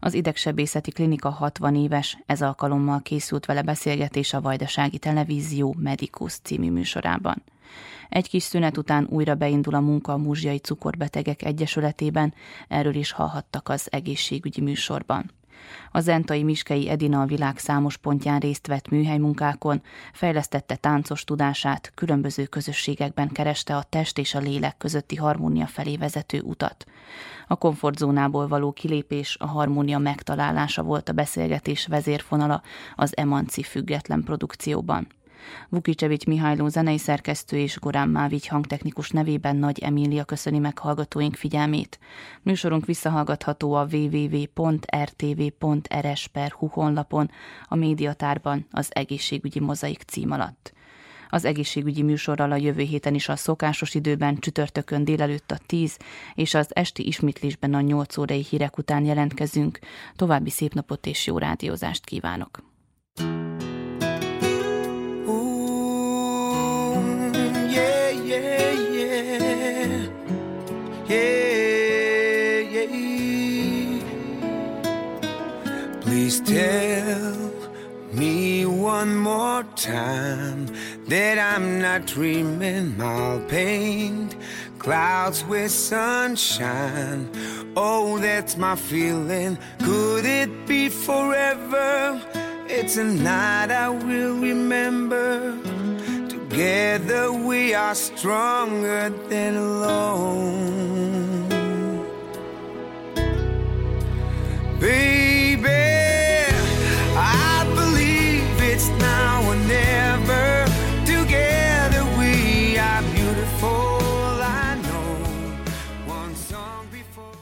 Az idegsebészeti klinika 60 éves, ez alkalommal készült vele beszélgetés a Vajdasági Televízió Medikus című műsorában. Egy kis szünet után újra beindul a munka a Múzsiai Cukorbetegek Egyesületében, erről is hallhattak az egészségügyi műsorban. A zentai Miskei Edina a világ számos pontján részt vett műhelymunkákon, fejlesztette táncos tudását, különböző közösségekben kereste a test és a lélek közötti harmónia felé vezető utat. A komfortzónából való kilépés, a harmónia megtalálása volt a beszélgetés vezérfonala az Emanci független produkcióban. Vukicsevics Mihályló zenei szerkesztő és Gorán Mávigy hangtechnikus nevében Nagy Emília köszöni meg hallgatóink figyelmét. Műsorunk visszahallgatható a www.rtv.rs.hu honlapon, a médiatárban az egészségügyi mozaik cím alatt. Az egészségügyi műsorral a jövő héten is a szokásos időben csütörtökön délelőtt a 10 és az esti ismétlésben a 8 órai hírek után jelentkezünk. További szép napot és jó rádiózást kívánok!
yeah, Please tell me one more time that I'm not dreaming. I'll paint clouds with sunshine. Oh, that's my feeling. Could it be forever? It's a night I will remember. Together we are stronger than alone. Baby now or never.